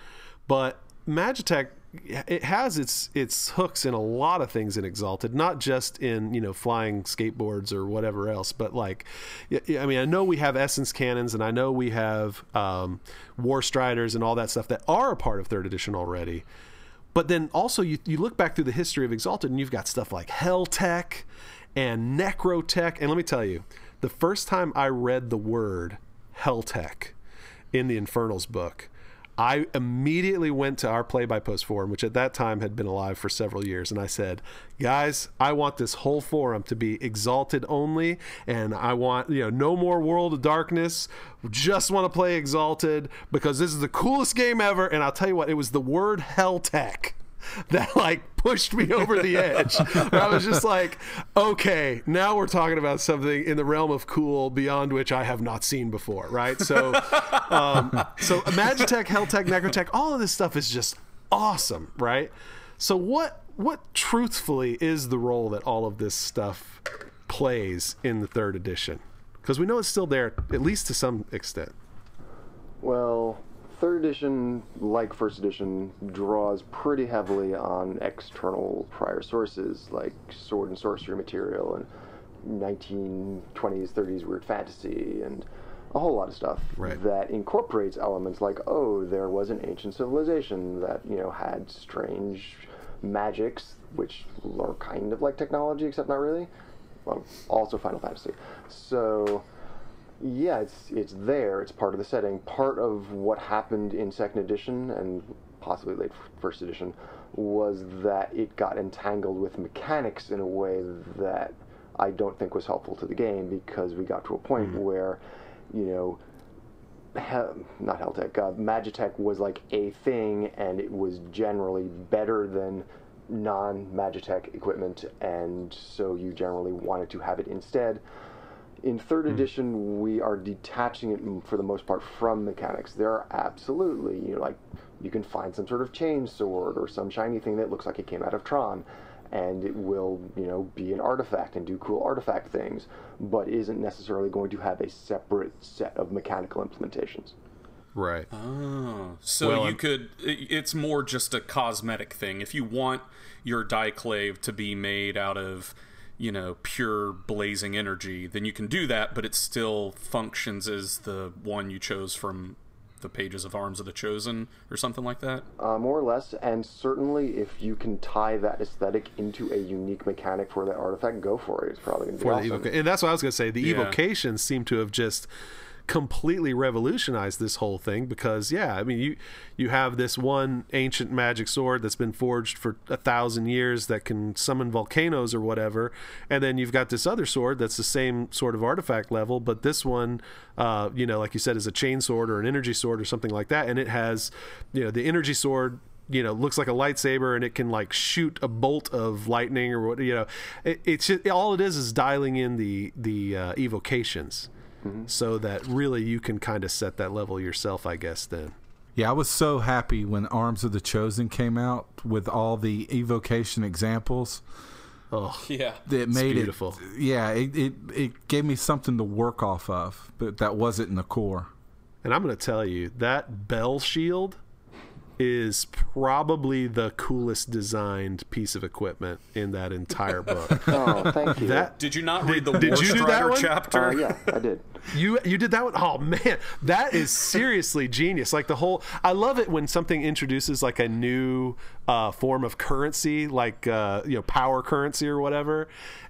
but Magitech it has its its hooks in a lot of things in Exalted, not just in you know flying skateboards or whatever else, but like, I mean, I know we have essence cannons, and I know we have um, war striders and all that stuff that are a part of third edition already. But then also you you look back through the history of Exalted, and you've got stuff like Helltech and Necrotech, and let me tell you, the first time I read the word Helltech in the Infernals book I immediately went to our play by post forum, which at that time had been alive for several years, and I said, Guys, I want this whole forum to be exalted only, and I want, you know, no more World of Darkness. Just want to play exalted because this is the coolest game ever. And I'll tell you what, it was the word Hell Tech that like pushed me over the edge. I was just like, okay, now we're talking about something in the realm of cool beyond which I have not seen before, right? So, um, so Magitech, Helltech, Necrotech, all of this stuff is just awesome, right? So what what truthfully is the role that all of this stuff plays in the third edition? Because we know it's still there, at least to some extent. Well, third edition, like first edition, draws pretty heavily on external prior sources like sword and sorcery material and 1920s, 30s weird fantasy and a whole lot of stuff right. that incorporates elements like, oh, there was an ancient civilization that you know had strange magics, which are kind of like technology, except not really. Well, also Final Fantasy. So yeah, it's it's there. It's part of the setting. Part of what happened in second edition and possibly late first edition was that it got entangled with mechanics in a way that I don't think was helpful to the game because we got to a point mm-hmm. where, you know, he- not Helltech, uh, Magitech was like a thing, and it was generally better than non-Magitech equipment, and so you generally wanted to have it instead. In third mm. edition, we are detaching it for the most part from mechanics. There are absolutely, you know, like you can find some sort of chain sword or some shiny thing that looks like it came out of Tron, and it will, you know, be an artifact and do cool artifact things, but isn't necessarily going to have a separate set of mechanical implementations. Right. Oh, so well, you I'm... could. It's more just a cosmetic thing. If you want your Daiklave to be made out of you know pure blazing energy then you can do that but it still functions as the one you chose from the pages of arms of the chosen or something like that uh, more or less and certainly if you can tie that aesthetic into a unique mechanic for that artifact go for it it's probably going to be for awesome. and that's what i was going to say the yeah. evocations seem to have just completely revolutionized this whole thing because yeah i mean you you have this one ancient magic sword that's been forged for a thousand years that can summon volcanoes or whatever. And then you've got this other sword that's the same sort of artifact level but this one uh, you know like you said is a chain sword or an energy sword or something like that. And it has you know the energy sword you know looks like a lightsaber and it can like shoot a bolt of lightning or what you know. It, it's just, all it is is dialing in the the uh, evocations mm-hmm. so that really you can kind of set that level yourself, I guess. Then. Yeah, I was so happy when Arms of the Chosen came out with all the evocation examples. Oh, yeah, it made beautiful. It, yeah, it, it it gave me something to work off of, but that wasn't in the core. And I'm going to tell you that bell shield is probably the coolest designed piece of equipment in that entire book. oh, thank you. That, did you not read the did, did you do that one? chapter? Uh, yeah, I did. You you did that one? Oh man, that is seriously genius. Like the whole, I love it when something introduces like a new uh, form of currency, like uh, you know power currency or whatever,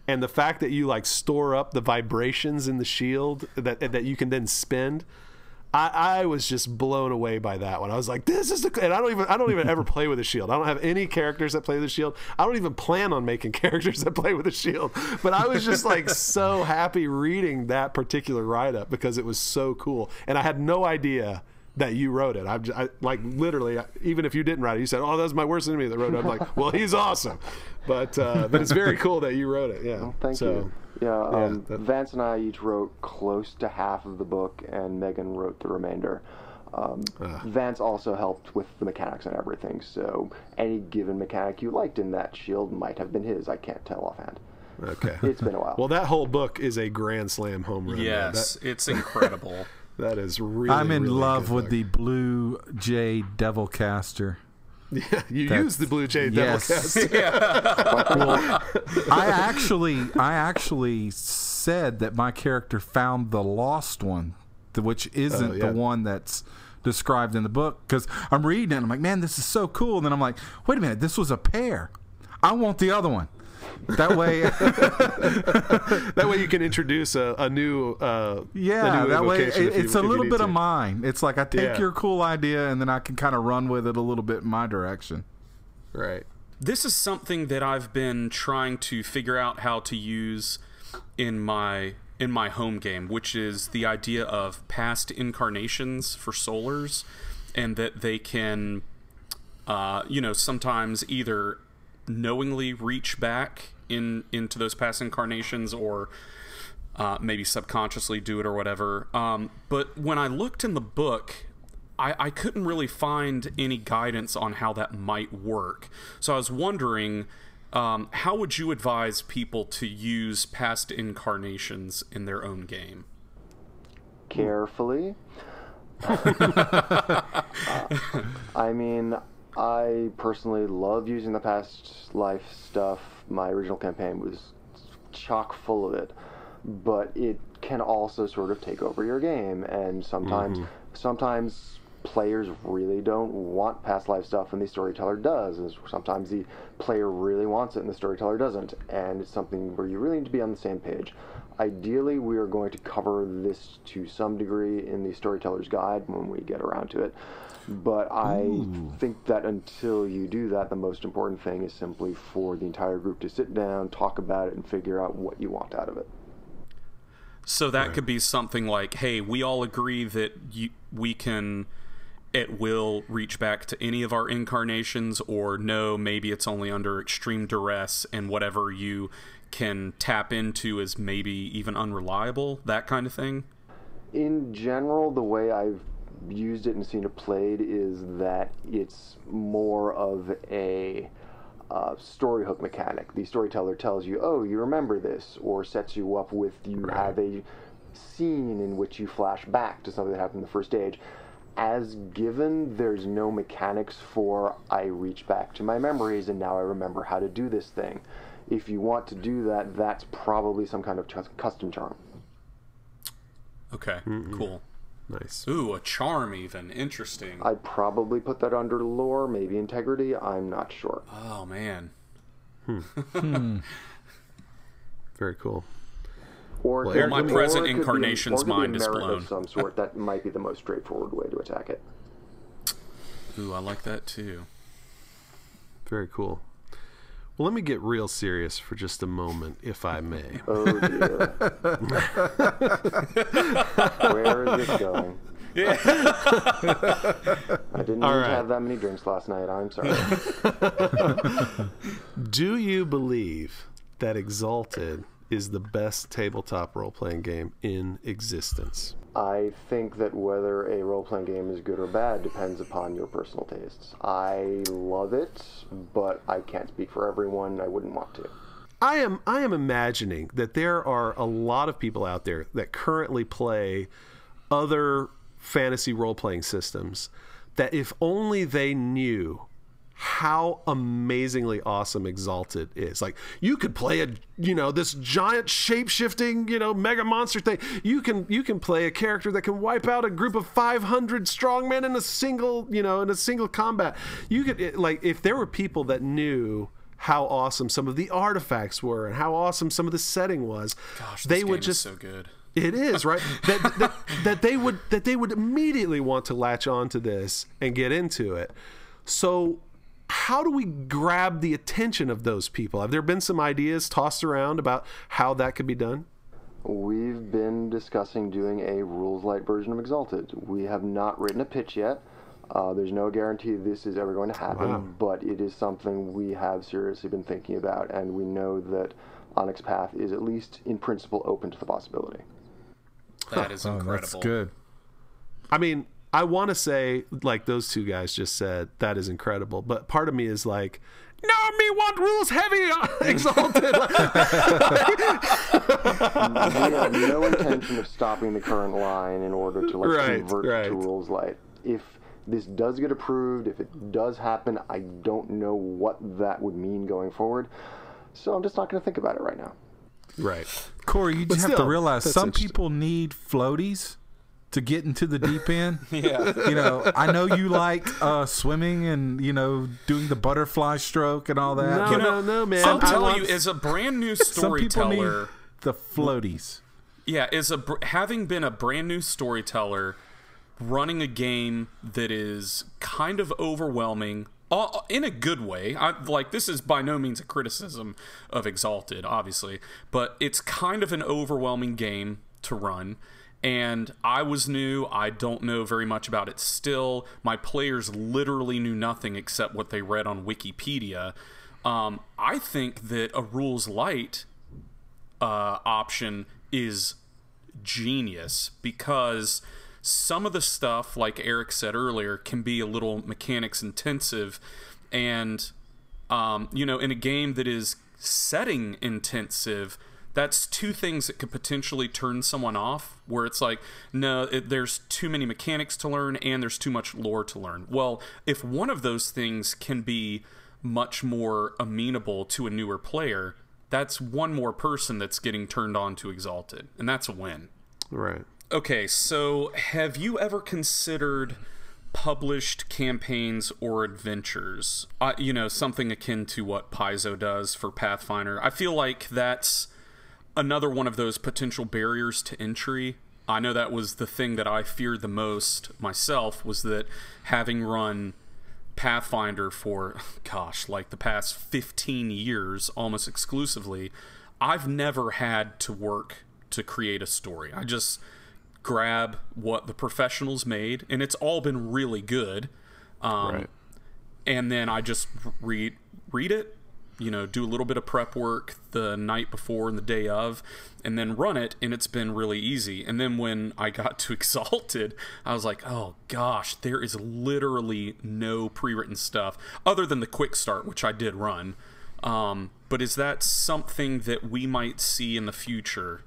and the fact that you like store up the vibrations in the shield that that you can then spend I, I was just blown away by that one. I was like, "This is the," and I don't even I don't even ever play with a shield. I don't have any characters that play with a shield. I don't even plan on making characters that play with a shield. But I was just like so happy reading that particular write up because it was so cool, and I had no idea that you wrote it. I'm just, I, like literally, even if you didn't write it, you said, "Oh, that's my worst enemy that wrote it." I'm like, "Well, he's awesome," but uh, but it's very cool that you wrote it. Yeah, Thank so, you. Yeah, um, that- Vance and I each wrote close to half of the book, and Megan wrote the remainder. Um, Vance also helped with the mechanics and everything, so any given mechanic you liked in that shield might have been his. I can't tell offhand. Okay, It's been a while. well, that whole book is a grand slam home run. man. Yes, it's incredible. that, that is really. I'm in really love good with book. the Blue Jay Devil Caster. Yeah, you That's- use the Blue Jay yes. Devilcast. I actually, I actually said that my character found the lost one, which isn't Oh, yeah. the one that's described in the book. Because I'm reading it, and I'm like, man, this is so cool. And then I'm like, wait a minute, this was a pair. I want the other one. That way, that way you can introduce a, a new. Uh, yeah, a new that way it, you- it's a little bit to. of mine. It's like I take Yeah. your cool idea, and then I can kind of run with it a little bit in my direction. Right. this is something that I've been trying to figure out how to use in my in my home game, which is the idea of past incarnations for solars, and that they can, uh, you know, sometimes either knowingly reach back in into those past incarnations or uh, maybe subconsciously do it or whatever. Um, but when I looked in the book, I, I couldn't really find any guidance on how that might work. So I was wondering, um, how would you advise people to use past incarnations in their own game? carefully. Uh, I mean, I personally love using the past life stuff. My original campaign was chock full of it, but it can also sort of take over your game, and sometimes, mm-hmm. sometimes players really don't want past life stuff, and the storyteller does. And sometimes the player really wants it, and the storyteller doesn't, and it's something where you really need to be on the same page. Ideally, we are going to cover this to some degree in the storyteller's guide when we get around to it. But I think that until you do that, the most important thing is simply for the entire group to sit down, talk about it, and figure out what you want out of it. So that could be something like, "Hey, we all agree that you, we can at will reach back to any of our incarnations," or no, maybe it's only under extreme duress, and whatever you can tap into is maybe even unreliable. That kind of thing. in general, the way I've used it and seen it played is that it's more of a uh, story hook mechanic. The storyteller tells you, "Oh, you remember this," or sets you up with you have a scene in which you flash back to something that happened in the first stage. As given, there's no mechanics for I reach back to my memories and now I remember how to do this thing. If you want to do that, that's probably some kind of custom charm. Okay, mm-hmm. cool. Nice. Ooh, a charm, even interesting. I'd probably put that under lore, maybe integrity. I'm not sure. oh man. Hmm. Very cool. Or Well, could- my or present incarnation's or it could be mind is blown. Of some sort that might be the most straightforward way to attack it. Ooh, I like that too. Very cool. Well, let me get real serious for just a moment, if I may. Oh dear. Where is this going? Yeah. I didn't right. have that many drinks last night. I'm sorry. Do you believe that Exalted is the best tabletop role playing game in existence? I think that whether a role playing game is good or bad depends upon your personal tastes. I love it, but I can't speak for everyone. I wouldn't want to. I am I am imagining that there are a lot of people out there that currently play other fantasy role playing systems that if only they knew how amazingly awesome Exalted is. Like you could play a you know this giant shape-shifting, you know, mega monster thing. You can you can play a character that can wipe out a group of 500 strongmen in a single, you know, in a single combat. You could it- like if there were people that knew how awesome some of the artifacts were and how awesome some of the setting was, Gosh, they would just so good. it is right that, that that they would that they would immediately want to latch onto this and get into it. So how do we grab the attention of those people? Have there been some ideas tossed around about how that could be done? We've been discussing doing a rules light version of Exalted. We have not written a pitch yet. Uh, there's no guarantee this is ever going to happen, Wow. but it is something we have seriously been thinking about, and we know that Onyx Path is at least in principle open to the possibility. That is Oh, incredible. that's good. I mean, I want to say like those two guys just said that is incredible, but part of me is like, no, me want rules heavy, exalted. we have no intention of stopping the current line in order to like Right, convert right. to rules light. If this does get approved, if it does happen, I don't know what that would mean going forward. So I'm just not going to think about it right now. right. Corey, you But just have to realize some people need floaties to get into the deep end. Yeah. you know, I know you like uh, swimming and you know doing the butterfly stroke and all that. No, but no, no, man. I'll I tell want- you, as a brand new some people need storyteller, the floaties. yeah, as a br- having been a brand new storyteller, running a game that is kind of overwhelming. uh, In a good way, I, like this is by no means a criticism of Exalted, obviously, but it's kind of an overwhelming game to run. And I was new. I don't know very much about it still. My players literally knew nothing except what they read on Wikipedia. Um, I think that a rules light uh, option is genius because some of the stuff, like Eric said earlier, can be a little mechanics intensive. And, um, you know, in a game that is setting intensive, that's two things that could potentially turn someone off where it's like no it, there's too many mechanics to learn and there's too much lore to learn well if one of those things can be much more amenable to a newer player that's one more person that's getting turned on to exalted and that's a win Right. Okay, so have you ever considered published campaigns or adventures? Uh, you know, something akin to what Paizo does for Pathfinder. I feel like that's another one of those potential barriers to entry. I know that was the thing that I feared the most myself was that having run Pathfinder for gosh, like the past 15 years almost exclusively, I've never had to work to create a story. I just grab what the professionals made and it's all been really good. Um, Right. and then I just read read it, you know, do a little bit of prep work the night before and the day of, and then run it, and it's been really easy. And then when I got to Exalted, I was like, oh gosh, there is literally no pre-written stuff other than the quick start, which I did run. Um, but is that something that we might see in the future?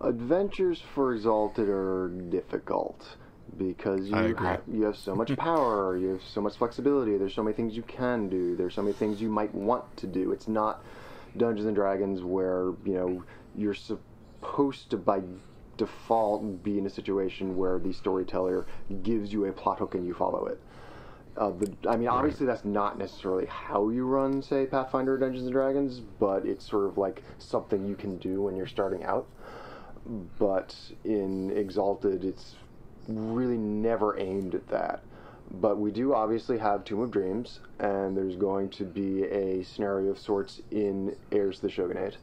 Adventures for Exalted are difficult because you have you have so much power, you have so much flexibility. There's so many things you can do. There's so many things you might want to do. It's not Dungeons and Dragons where you know you're supposed to by default be in a situation where the storyteller gives you a plot hook and you follow it. Uh, the, I mean, obviously that's not necessarily how you run, say, Pathfinder or Dungeons and Dragons, but it's sort of like something you can do when you're starting out but in Exalted, it's really never aimed at that. But we do obviously have Tomb of Dreams, and there's going to be a scenario of sorts in Heirs to the Shogunate.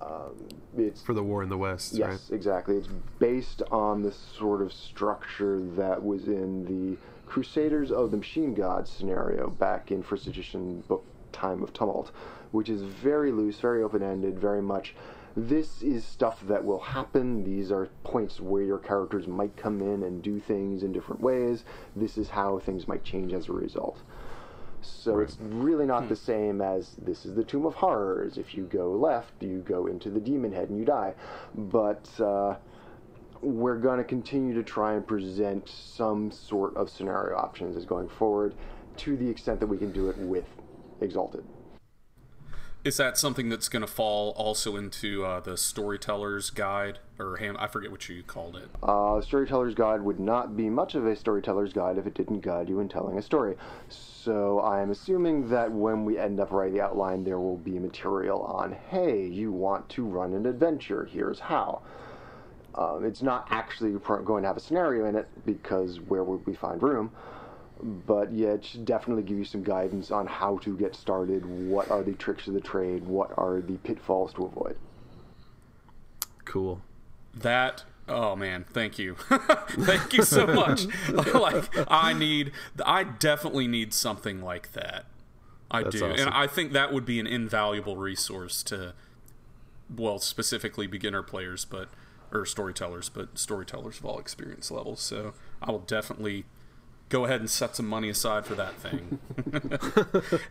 Um, it's For the war in the West, Yes, right? exactly. It's based on the sort of structure that was in the Crusaders of the Machine Gods scenario back in first edition book Time of Tumult, which is very loose, very open ended, very much. This is stuff that will happen. These are points where your characters might come in and do things in different ways. This is how things might change as a result. So it's really not the same as this is the Tomb of Horrors. If you go left, you go into the demon head and you die. But uh, we're going to continue to try and present some sort of scenario options as going forward to the extent that we can do it with Exalted. Is that something that's going to fall also into uh, the storyteller's guide or ham? I forget what you called it. Uh, Storyteller's Guide would not be much of a storyteller's guide if it didn't guide you in telling a story. So I am assuming that when we end up writing the outline, there will be material on, hey, you want to run an adventure, here's how. Um, it's not actually going to have a scenario in it because where would we find room? But yeah, it should definitely give you some guidance on how to get started. What are the tricks of the trade? What are the pitfalls to avoid? Cool. That oh man, thank you, thank you so much. like I need, I definitely need something like that. I That's do, awesome. and I think that would be an invaluable resource to, well, specifically beginner players, but or storytellers, but storytellers of all experience levels. So I will definitely go ahead and set some money aside for that thing.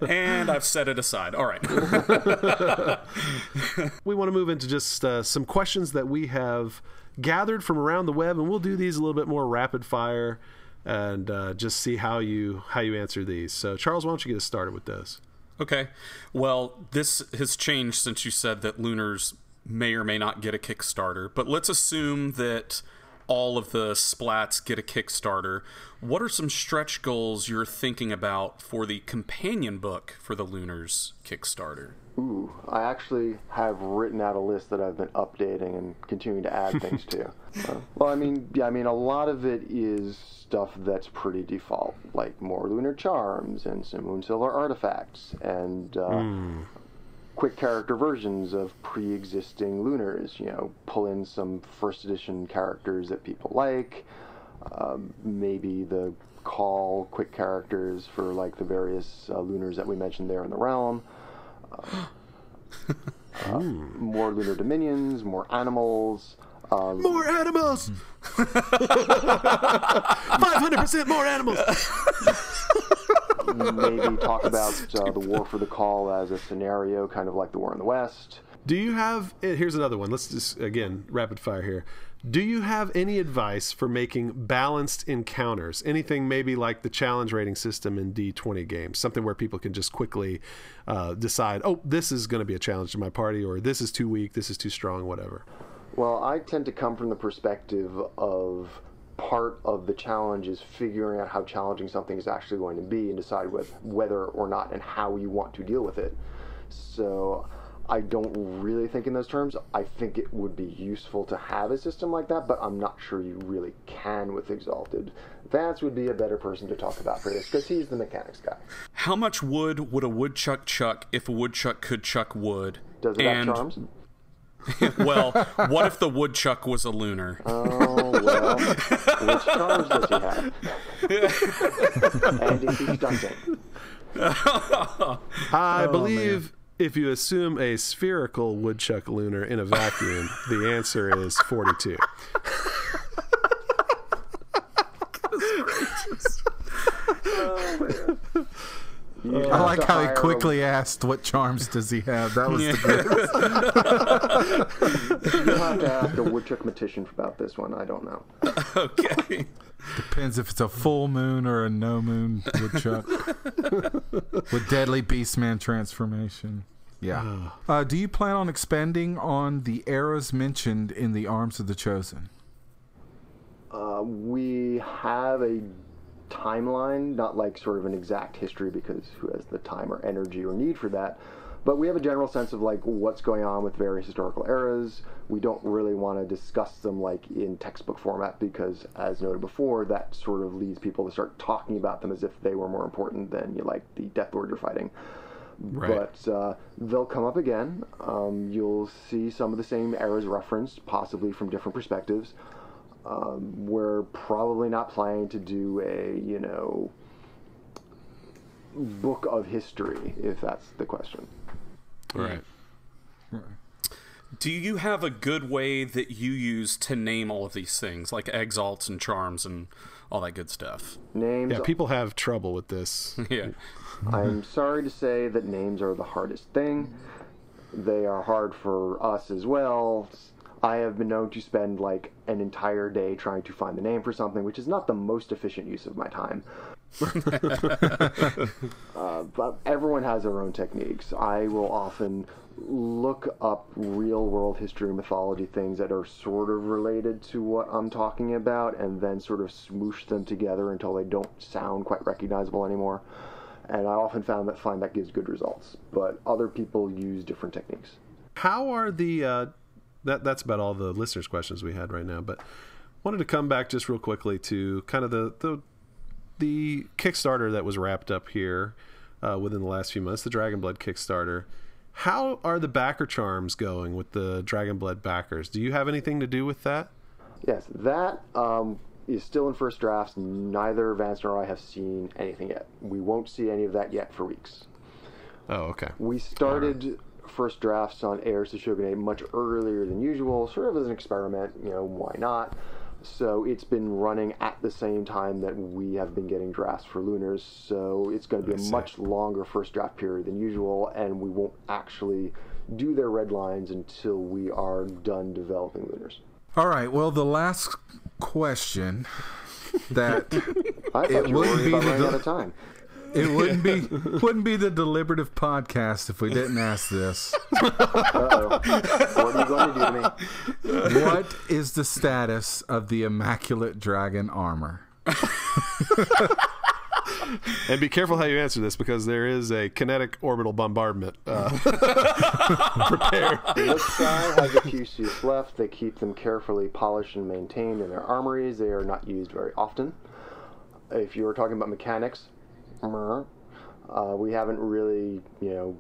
and I've set it aside. All right. we want to move into just uh, some questions that we have gathered from around the web, and we'll do these a little bit more rapid fire and uh, just see how you how you answer these. So, Charles, why don't you get us started with those? Okay. Well, this has changed since you said that Lunars may or may not get a Kickstarter, but let's assume that all of the splats get a Kickstarter. What are some stretch goals you're thinking about for the companion book for the Lunars Kickstarter? Ooh, I actually have written out a list that I've been updating and continuing to add things to. Uh, well, I mean, yeah, I mean, a lot of it is stuff that's pretty default, like more lunar charms and some Moonsilver artifacts and uh, quick character versions of pre-existing lunars. You know, pull in some first edition characters that people like. Um, maybe the Caul quick characters for like the various uh, lunars that we mentioned there in the realm. Uh, more lunar dominions, more animals. Um, More animals. Five hundred percent more animals. Maybe talk about uh, the war for the Caul as a scenario, kind of like the war in the West. Do you have? eh, Here's another one. Let's just again rapid fire here. Do you have any advice for making balanced encounters? Anything maybe like the challenge rating system in D20 games, something where people can just quickly uh, decide, oh, this is going to be a challenge to my party, or this is too weak, this is too strong, whatever. Well, I tend to come from the perspective of part of the challenge is figuring out how challenging something is actually going to be and decide with whether or not and how you want to deal with it. So I don't really think in those terms. I think it would be useful to have a system like that, but I'm not sure you really can with Exalted. Vance would be a better person to talk about for this because he's the mechanics guy. How much wood would a woodchuck chuck if a woodchuck could chuck wood? Does it and, have charms? well, what if the woodchuck was a lunar? Oh well, which charms does he have? and is he stunting? I oh, believe if you assume a spherical woodchuck lunar in a vacuum, the answer is 42. You I like how he hire a- quickly asked, "What charms does he have?" That was the good. You'll have to ask a woodchuck magician about this one. I don't know. okay. Depends if it's a full moon or a no moon woodchuck with deadly beastman transformation. Yeah. Uh, do you plan on expanding on the eras mentioned in the Arms of the Chosen? Uh, we have a timeline, not like sort of an exact history because who has the time or energy or need for that. But we have a general sense of like what's going on with various historical eras. We don't really want to discuss them like in textbook format because, as noted before, that sort of leads people to start talking about them as if they were more important than you like the Death Lord you're fighting. But uh, they'll come up again. Um, you'll see some of the same eras referenced, possibly from different perspectives. Um, we're probably not planning to do a, you know, book of history, if that's the question. Right. Do you have a good way that you use to name all of these things, like exalts and charms and all that good stuff? Names. Yeah, people have trouble with this. Yeah. I'm sorry to say that names are the hardest thing. They are hard for us as well. I have been known to spend like an entire day trying to find the name for something, which is not the most efficient use of my time. uh, but everyone has their own techniques. I will often look up real world history and mythology things that are sort of related to what I'm talking about and then sort of smoosh them together until they don't sound quite recognizable anymore. And I often found that find that gives good results. But other people use different techniques. How are the uh, that that's about all the listeners' questions we had right now, but wanted to come back just real quickly to kind of the the, the Kickstarter that was wrapped up here uh, within the last few months, the Dragon Blood Kickstarter. How are the backer charms going with the Dragonblood backers? Do you have anything to do with that? Yes, that um, is still in first drafts. Neither Vance nor I have seen anything yet. We won't see any of that yet for weeks. Oh, okay. We started first drafts on Heirs to Shogunate much earlier than usual, sort of as an experiment. You know, why not? So it's been running at the same time that we have been getting drafts for Lunars. So it's going to be I a see. much longer first draft period than usual, and we won't actually do their red lines until we are done developing Lunars. All right. Well, the last question that I It thought you were wouldn't be the out of time. it wouldn't be wouldn't be the deliberative podcast if we didn't ask this. Uh-oh. what are you going to do to me? What is the status of the Immaculate Dragon armor? And be careful how you answer this because there is a kinetic orbital bombardment uh, prepared. This guy has a few suits left. They keep them carefully polished and maintained in their armories. They are not used very often. If you were talking about mechanics, uh, we haven't really, you know,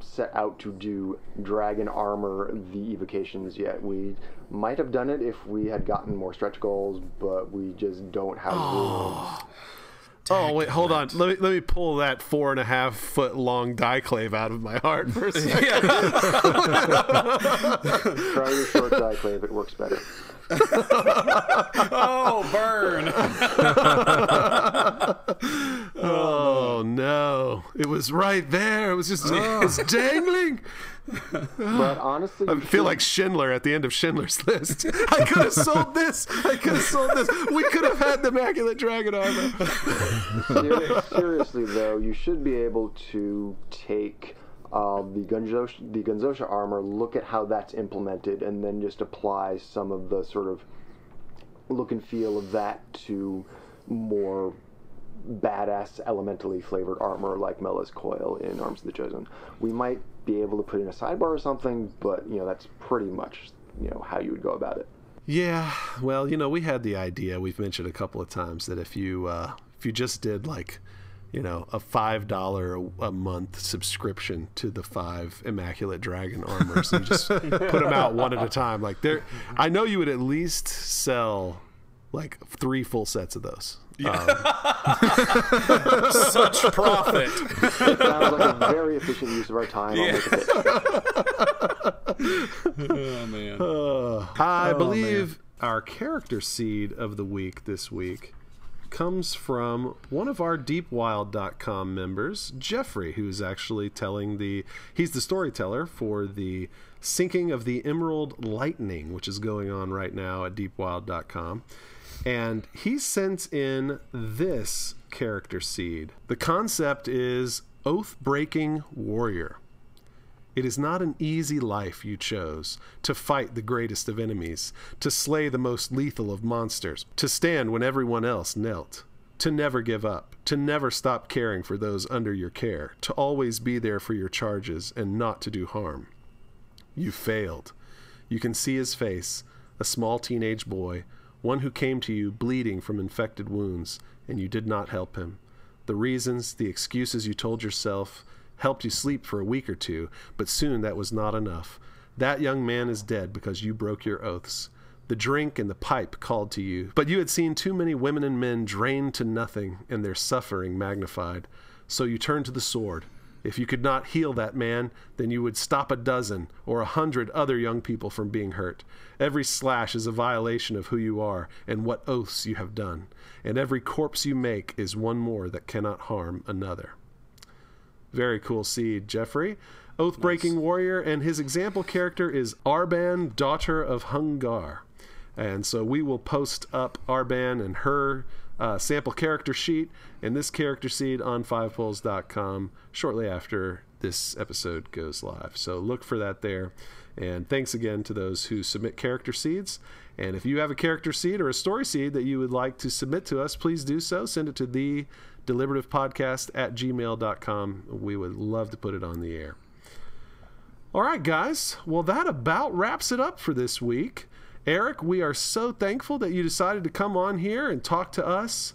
set out to do dragon armor the evocations yet. We might have done it if we had gotten more stretch goals, but we just don't have room. Oh wait, hold on. Let me let me pull that four and a half foot long daiklave out of my heart for a second. Try your short daiklave; it works better. Oh, burn! Oh no, it was right there. It was just oh. it's dangling. But honestly, I feel should- like Schindler at the end of Schindler's List. I could have sold this. I could have sold this. We could have had the Immaculate Dragon armor. Seriously though, you should be able to take uh, the Gunzosha, the Gunzosha armor, look at how that's implemented, and then just apply some of the sort of look and feel of that to more badass, elementally flavored armor like Mela's coil in Arms of the Chosen. We might be able to put in a sidebar or something, but you know that's pretty much you know how you would go about it. Yeah, well, you know, we had the idea. We've mentioned a couple of times that if you uh, if you just did like, you know, a five dollar a month subscription to the five Immaculate Dragon armors and just put them out one at a time, like there, I know you would at least sell like three full sets of those. Um, Such profit. Sounds like a very efficient use of our time. I'll make a pitch. Oh man. I believe our character seed of the week this week comes from one of our deepwild.com members, Jeffrey, who's actually telling the he's the storyteller for the sinking of the Emerald Lightning, which is going on right now at deepwild.com. And he sent in this character seed. The concept is oath breaking warrior. It is not an easy life you chose to fight the greatest of enemies, to slay the most lethal of monsters, to stand when everyone else knelt, to never give up, to never stop caring for those under your care, to always be there for your charges and not to do harm. You failed. You can see his face, a small teenage boy, one who came to you bleeding from infected wounds, and you did not help him. The reasons, the excuses you told yourself helped you sleep for a week or two, but soon that was not enough. That young man is dead because you broke your oaths. The drink and the pipe called to you, but you had seen too many women and men drained to nothing and their suffering magnified. So you turned to the sword. If you could not heal that man, then you would stop a dozen or a hundred other young people from being hurt. Every slash is a violation of who you are and what oaths you have done, and every corpse you make is one more that cannot harm another. Very cool seed, Jeffrey. Oath breaking warrior, and his example character is Arban, daughter of Hungar. And so we will post up Arban and her uh, sample character sheet and this character seed on fivepoles.com shortly after this episode goes live. So look for that there. And thanks again to those who submit character seeds. And if you have a character seed or a story seed that you would like to submit to us, please do so. Send it to the deliberative podcast at gmail.com. We would love to put it on the air. All right, guys. Well, that about wraps it up for this week. Eric, we are so thankful that you decided to come on here and talk to us.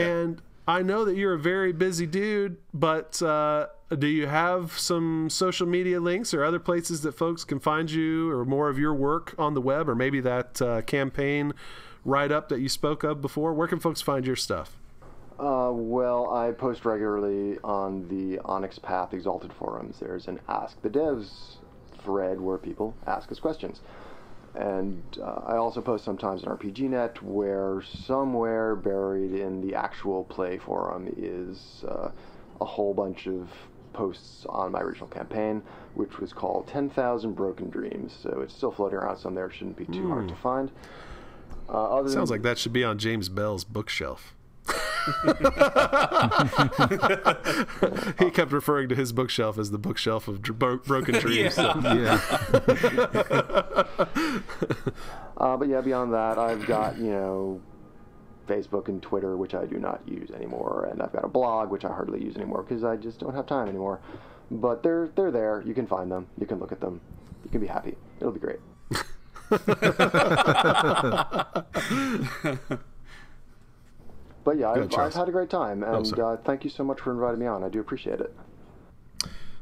And I know that you're a very busy dude, but uh, do you have some social media links or other places that folks can find you or more of your work on the web or maybe that uh, campaign write up that you spoke of before? Where can folks find your stuff? Uh, well, I post regularly on the Onyx Path Exalted forums. There's an Ask the Devs thread where people ask us questions. And uh, I also post sometimes on RPGNet, where somewhere buried in the actual play forum is uh, a whole bunch of posts on my original campaign, which was called 10,000 Broken Dreams. So it's still floating around somewhere, shouldn't be too hard to find. Uh, other Sounds than, like that should be on James Bell's bookshelf. he kept referring to his bookshelf as the bookshelf of dr- bro- broken dreams. so- Yeah. Uh, but yeah, beyond that, I've got you know Facebook and Twitter, which I do not use anymore, and I've got a blog, which I hardly use anymore because I just don't have time anymore. But they're they're there. You can find them. You can look at them. You can be happy. It'll be great. but yeah, I've, I've had a great time, and sorry. uh, thank you so much for inviting me on. I do appreciate it.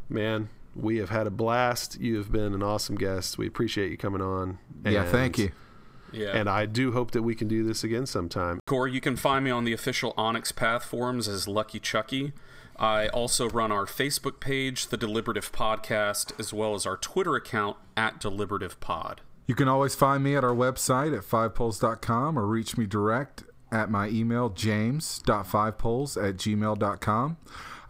Man, we have had a blast. You have been an awesome guest. We appreciate you coming on. Yeah, thank you. Yeah. And I do hope that we can do this again sometime. Corey, you can find me on the official Onyx Path forums as Lucky Chucky. I also run our Facebook page, The Deliberative Podcast, as well as our Twitter account at Deliberative Pod. You can always find me at our website at fivepoles.com or reach me direct at my email, james.fivepoles at gmail.com.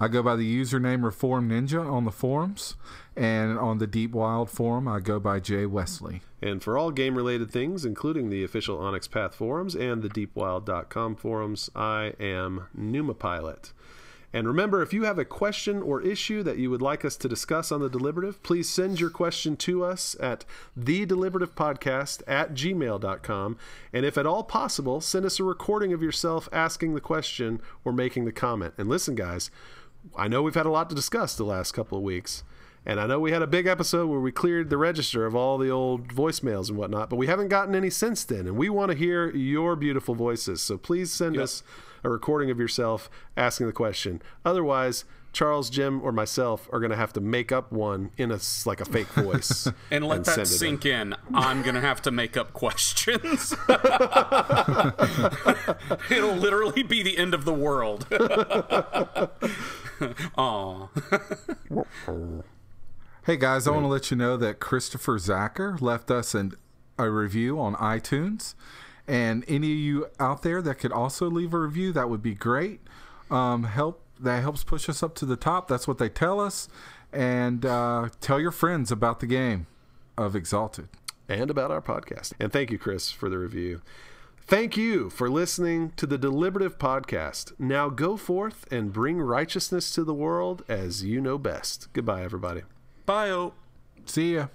I go by the username Reform Ninja on the forums, and on the Deep Wild forum, I go by Jay Wesley. And for all game related things, including the official Onyx Path forums and the deepwild.com forums, I am NumaPilot. And remember, if you have a question or issue that you would like us to discuss on the deliberative, please send your question to us at thedeliberativePodcast at gmail.com. And if at all possible, send us a recording of yourself asking the question or making the comment. And listen, guys, I know we've had a lot to discuss the last couple of weeks. And I know we had a big episode where we cleared the register of all the old voicemails and whatnot, but we haven't gotten any since then. And we want to hear your beautiful voices. So please send us a recording of yourself asking the question. Otherwise, Charles, Jim, or myself are going to have to make up one in a like a fake voice And let that send it in. sink in. I'm going to have to make up questions. It'll literally be the end of the world. Aw. Hey guys, I want to let you know that Christopher Zacher left us an, a review on iTunes. And any of you out there that could also leave a review, that would be great. Um, help that helps push us up to the top. That's what they tell us. And uh, tell your friends about the game of Exalted. and about our podcast. And thank you, Chris, for the review. Thank you for listening to the Deliberative Podcast. Now go forth and bring righteousness to the world as you know best. Goodbye, everybody. Bye. See ya.